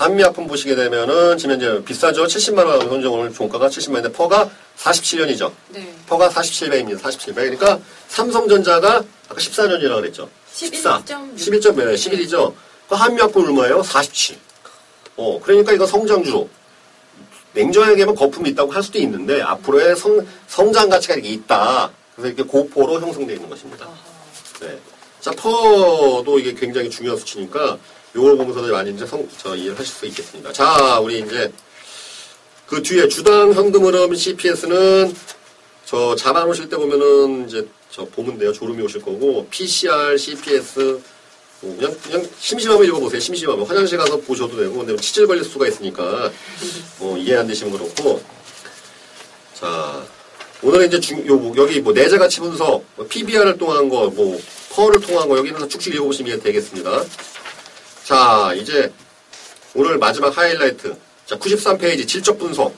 한미약품 보시게 되면은 지금 이제 비싸죠? 70만 원, 현재 오늘 종가가 70만 원인데 PER가 47년이죠. 네. PER가 47배입니다. 47배. 그러니까 삼성전자가 아까 14년이라고 그랬죠. 14. 11.6. 11점 몇 11이죠. 그 한미약품 얼마예요? 47. 어, 그러니까 이거 성장주. 냉정하게 얘기하면 거품이 있다고 할 수도 있는데 앞으로의 성, 성장 가치가 이렇게 있다. 그래서 이렇게 고포로 형성되어 있는 것입니다. 네. 자, 퍼도 이게 굉장히 중요한 수치니까 요걸 보면서도 많이 이제 성, 저 이해를 하실 수 있겠습니다. 자, 우리 이제 그 뒤에 주당 현금 흐름 CPS는 저 자만 오실 때 보면은 이제 저 보면 돼요. 졸음이 오실 거고 PCR, CPS 뭐 그냥 그냥 심심하면 읽어보세요. 심심하면 화장실 가서 보셔도 되고 근데 치질 걸릴 수가 있으니까 어, 이해 안 되시면 그렇고 자 오늘은 이제 중, 요, 뭐, 여기 뭐 내재 가치 분석, 뭐 PBR을 통한 거, 뭐 펄을 통한 거 여기는 쭉쭉 읽어보시면 되겠습니다. 자 이제 오늘 마지막 하이라이트 자 93페이지 질적 분석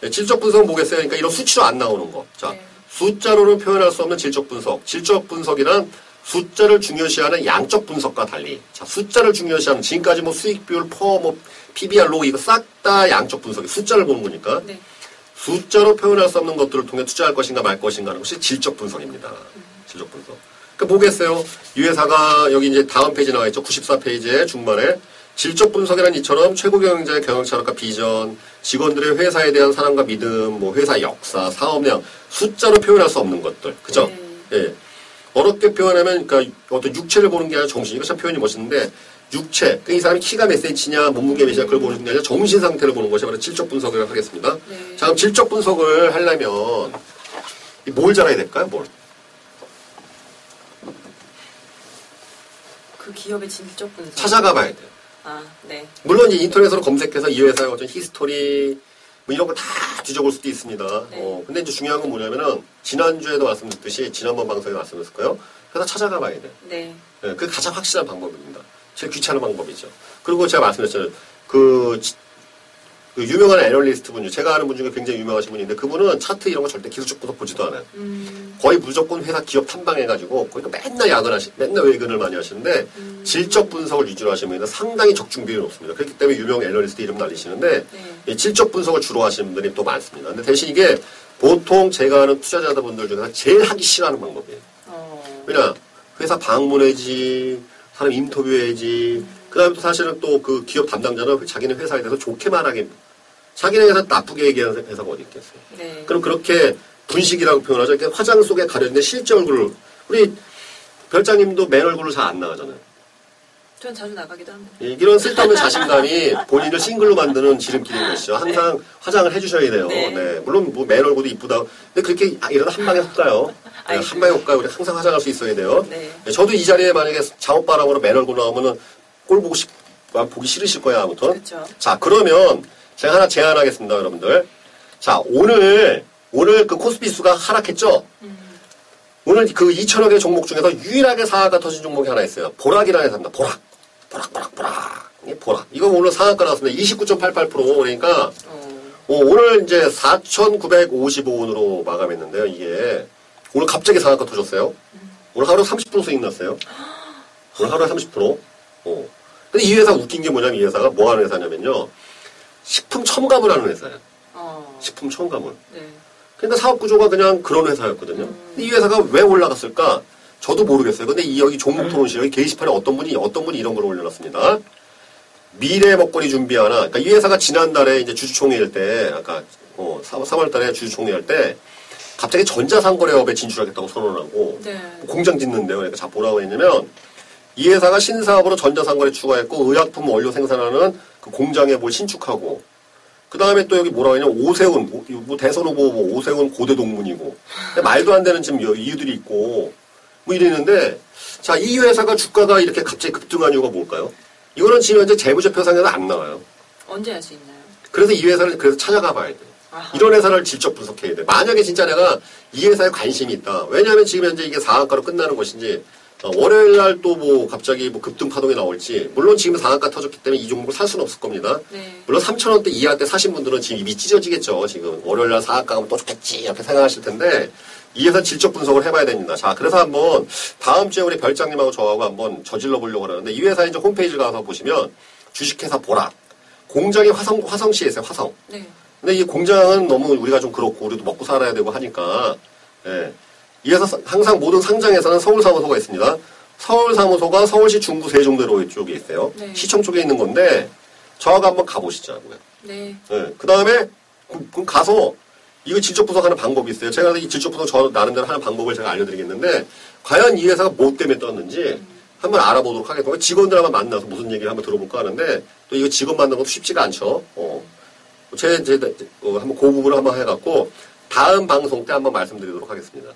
네, 질적 분석은 뭐겠어요? 그러니까 이런 수치로 안 나오는 거. 자, 네. 숫자로는 표현할 수 없는 질적 분석. 질적 분석이란 숫자를 중요시하는 양적 분석과 달리, 자, 숫자를 중요시하는 지금까지 뭐 수익 비율, PER, 뭐 PBR, ROE 이거 싹 다 양적 분석이 숫자를 보는 거니까 네. 숫자로 표현할 수 없는 것들을 통해 투자할 것인가 말 것인가 하는 것이 질적 분석입니다. 질적 분석. 그러니까 보겠어요. 이 회사가 여기 이제 다음 페이지 나와 있죠. 94페이지에 중반에 질적 분석이란 이처럼 최고 경영자의 경영 철학과 비전, 직원들의 회사에 대한 사랑과 믿음, 뭐 회사 역사, 사업량, 숫자로 표현할 수 없는 것들. 그죠? 네. 예. 어렵게 표현하면, 그러니까 어떤 육체를 보는 게 아니라 정신. 이거 참 표현이 멋있는데, 육체. 그러니까 이 사람이 키가 몇 센치냐, 몸무게 몇이냐, 그걸 보는 게 아니라 정신 상태를 보는 것이 바로 질적 분석이라고 하겠습니다. 네. 자, 그럼 질적 분석을 하려면, 이 뭘 잘해야 될까요? 뭘? 그 기업의 질적 분석. 찾아가 봐야 돼요. 아, 네. 물론 이제 인터넷으로 검색해서 이 회사의 어떤 history, 뭐 이런 거 다 뒤져볼 수도 있습니다. 네. 어, 근데 이제 중요한 건 뭐냐면은, 지난주에도 말씀드렸듯이, 지난번 방송에 말씀드렸을 거예요. 회사 찾아가 봐야 돼요. 네. 예, 그게 가장 확실한 방법입니다. 제일 귀찮은 방법이죠. 그리고 제가 말씀드렸잖아요. 그, 지- 그 유명한 애널리스트 분이 제가 아는 분 중에 굉장히 유명하신 분인데 그분은 차트 이런 거 절대 기술적 분석 보지도 않아요. 음, 거의 무조건 회사 기업 탐방해가지고 그러니까 맨날 야근 하시, 맨날 외근을 많이 하시는데 음. 질적 분석을 위주로 하시면 상당히 적중 비율이 높습니다. 그렇기 때문에 유명 애널리스트 이름 날리시는데 네. 이 질적 분석을 주로 하시는 분들이 또 많습니다. 근데 대신 이게 보통 제가 아는 투자자분들 중에서 제일 하기 싫어하는 방법이에요. 어, 왜냐 회사 방문해야지 사람 인터뷰해야지 그 다음에 또 사실은 또 그 기업 담당자는 자기네 회사에 대해서 좋게 말하게 자기네 회사 나쁘게 얘기하는 회사가 어디 있겠어요 네. 그럼 그렇게 분식이라고 표현하죠 이렇게 화장 속에 가려진 실제 얼굴을 우리 별장님도 맨 얼굴로 잘안 나가잖아요. 전 자주 나가기도 합니다. 예, 이런 쓸데없는 자신감이 본인을 싱글로 만드는 지름길인 것이죠. 항상 화장을 해주셔야 돼요. 네. 네. 물론 뭐맨 얼굴도 이쁘다. 근데 그렇게 아, 이러다 한 방에 훅 가요. 네. 한 방에 훅 가요. 우리 항상 화장할 수 있어야 돼요. 네. 네, 저도 이 자리에 만약에 잠옷바람으로 맨 얼굴 나오면은 꼴 보고 싶, 아, 보기 싫으실 거예요, 아무튼. 그렇죠. 자, 그러면 제가 하나 제안하겠습니다, 여러분들. 자, 오늘, 오늘 그 코스피 수가 하락했죠? 음. 오늘 그 2천여 개 종목 중에서 유일하게 상한가 터진 종목이 하나 있어요. 보락이라는 회사입니다. 보락. 보락, 보락, 보락. 이 보락. 이거 오늘 상한가 나왔습니다. 29.88% 그러니까 어, 어, 오늘 이제 4,955원으로 마감했는데요, 이게. 오늘 갑자기 상한가 터졌어요. 오늘 하루 30% 수익 났어요. 오늘 하루에 30%. 어. 근데 이 회사 웃긴 게 뭐냐면 이 회사가 뭐 하는 회사냐면요. 식품 첨가물 하는 회사예요. 어, 식품 첨가물. 네. 그러니까 사업 구조가 그냥 그런 회사였거든요. 근데 이 회사가 왜 올라갔을까? 저도 모르겠어요. 근데 이 여기 종목 토론실 여기 게시판에 어떤 분이 어떤 분이 이런 걸 올려놨습니다. 미래 먹거리 준비하나. 그러니까 이 회사가 지난달에 이제 주주총회일 때 아까 어, 3월 달에 주주총회할 때 갑자기 전자상거래업에 진출하겠다고 선언하고 네. 공장 짓는데요. 그러니까 자 뭐라고 했냐면 이 회사가 신사업으로 전자상거래 추가했고 의약품 원료 생산하는 그 공장에 뭘 신축하고 그 다음에 또 여기 뭐라고 했냐면 오세훈 오- 뭐 대선 후보 뭐 오세훈 고대 동문이고 말도 안 되는 지금 여- 이유들이 있고 뭐 이랬는데 자 이 회사가 주가가 이렇게 갑자기 급등한 이유가 뭘까요? 이거는 지금 현재 재무제표상에는 안 나와요. 언제 할수 있나요? 그래서 이 회사를 그래서 찾아가 봐야 돼. 아하. 이런 회사를 직접 분석해야 돼. 만약에 진짜 내가 이 회사에 관심이 있다. 왜냐하면 지금 현재 이게 상한가로 끝나는 것인지 어, 월요일 날 또 뭐 갑자기 뭐 급등 파동이 나올지 물론 지금 상한가 터졌기 때문에 이 종목을 살 수는 없을 겁니다. 네. 물론 3,000원대 이하 때 사신 분들은 지금 입이 찢어지겠죠. 지금 월요일 날 상한가 가면 또 좋겠지 이렇게 생각하실 텐데 이 회사 질적 분석을 해봐야 됩니다. 자, 그래서 한번 다음 주에 우리 별장님하고 저하고 한번 저질러 보려고 하는데 이 회사 이제 홈페이지 가서 보시면 주식회사 보라 공장이 화성 화성시에 있어요. 화성. 네. 근데 이 공장은 너무 우리가 좀 그렇고 우리도 먹고 살아야 되고 하니까 예. 이 회사 사- 항상 모든 상장에서는 서울 사무소가 있습니다. 서울 사무소가 서울시 중구 세종대로 이쪽에 있어요. 네. 시청 쪽에 있는 건데 저하고 한번 가보시자고요. 네. 예. 그 다음에 그럼 가서 이거 질적 분석하는 방법이 있어요. 제가 이 질적 분석 저 나름대로 하는 방법을 제가 알려드리겠는데 과연 이 회사가 뭐 때문에 떴는지 한번 알아보도록 하겠고 직원들 한번 만나서 무슨 얘기를 한번 들어볼까 하는데 또 이거 직원 만나는 것도 쉽지가 않죠. 어. 제, 제, 어, 한번 그 부분을 한번 해갖고 다음 방송 때 한번 말씀드리도록 하겠습니다.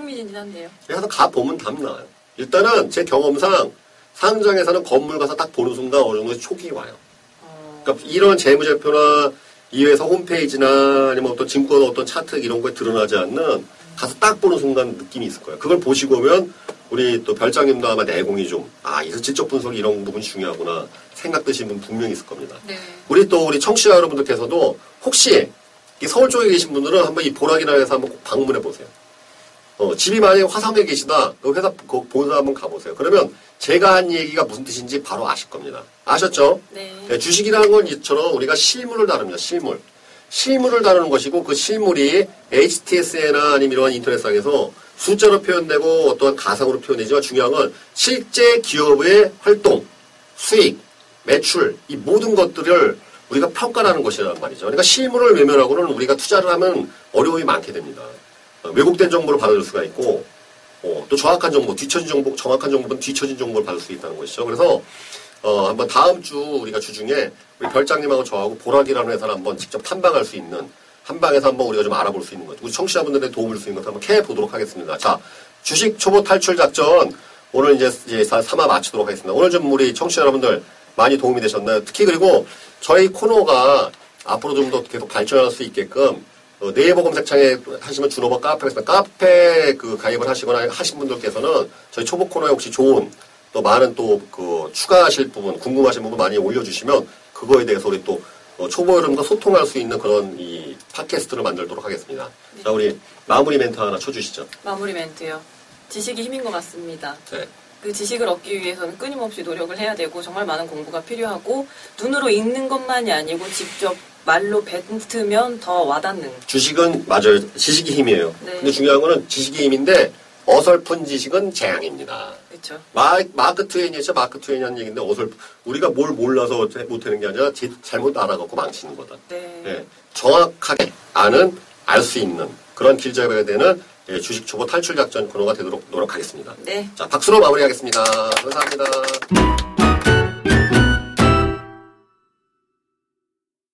흥미진진한데요. 그래서 가보면 답 나와요. 일단은 제 경험상 상장에서는 건물 가서 딱 보는 순간 어느 정도 촉이 와요. 어, 그러니까 이런 재무제표나 이 회사 홈페이지나 아니면 어떤 증권 어떤 차트 이런 거에 드러나지 않는 가서 딱 보는 순간 느낌이 있을 거예요. 그걸 보시고 오면 우리 또 별장님도 아마 내공이 좀, 아, 이 질적 분석이 이런 부분이 중요하구나 생각 드신 분 분명히 있을 겁니다. 네. 우리 또 우리 청취자 여러분들께서도 혹시 이 서울 쪽에 계신 분들은 한번 이 보락이라는 회사 한번 꼭 방문해 보세요. 어, 집이 만약에 화성에 계시다, 그 회사 그 본사 한번 가보세요. 그러면 제가 한 얘기가 무슨 뜻인지 바로 아실 겁니다. 아셨죠? 네. 네, 주식이라는 건 이처럼 우리가 실물을 다룹니다. 실물. 실물을 다루는 것이고 그 실물이 HTS나 아니면 이러한 인터넷상에서 숫자로 표현되고 어떠한 가상으로 표현되지만 중요한 건 실제 기업의 활동, 수익, 매출 이 모든 것들을 우리가 평가하는 것이란 말이죠. 그러니까 실물을 외면하고는 우리가 투자를 하면 어려움이 많게 됩니다. 어, 왜곡된 정보를 받을 수가 있고 어, 또 정확한 정보, 뒤처진 정보, 정확한 정보는 뒤처진 정보를 받을 수 있다는 것이죠. 그래서 어, 한번 다음 주 우리가 주중에 우리 별장님하고 저하고 보락이라는 회사를 한번 직접 탐방할 수 있는 한방에서 한번 우리가 좀 알아볼 수 있는 것, 우리 청취자분들의 도움을 줄 수 있는 것 한번 캐 보도록 하겠습니다. 자, 주식 초보 탈출 작전 오늘 이제 이제 3화 마치도록 하겠습니다. 오늘 좀 우리 청취자 여러분들 많이 도움이 되셨나요? 특히 그리고 저희 코너가 앞으로 좀 더 계속 발전할 수 있게끔 어, 네이버 검색창에 하시면 준호버 카페가 있습니다. 카페 그 가입을 하시거나 하신 분들께서는 저희 초보 코너에 혹시 좋은 또 많은 또 그 추가하실 부분, 궁금하신 부분 많이 올려주시면 그거에 대해서 우리 또 어, 초보 여러분과 소통할 수 있는 그런 이 팟캐스트를 만들도록 하겠습니다. 자, 우리 마무리 멘트 하나 쳐주시죠. 마무리 멘트요. 지식이 힘인 것 같습니다. 네. 그 지식을 얻기 위해서는 끊임없이 노력을 해야 되고 정말 많은 공부가 필요하고 눈으로 읽는 것만이 아니고 직접 말로 뱉으면 더 와닿는 주식은 맞아요. 지식이 힘이에요. 네. 근데 중요한 거는 지식이 힘인데 어설픈 지식은 재앙입니다. 그렇죠. 마, 마크 트웨인이죠. 마크 트웨인이 한 얘기인데 어설 우리가 뭘 몰라서 못하는 게 아니라 제- 잘못 알아갖고 망치는 거다. 네. 예, 정확하게 아는 알 수 있는 그런 길잡이가 되는 예, 주식 초보 탈출 작전 코너가 되도록 노력하겠습니다. 네. 자, 박수로 마무리하겠습니다. 감사합니다.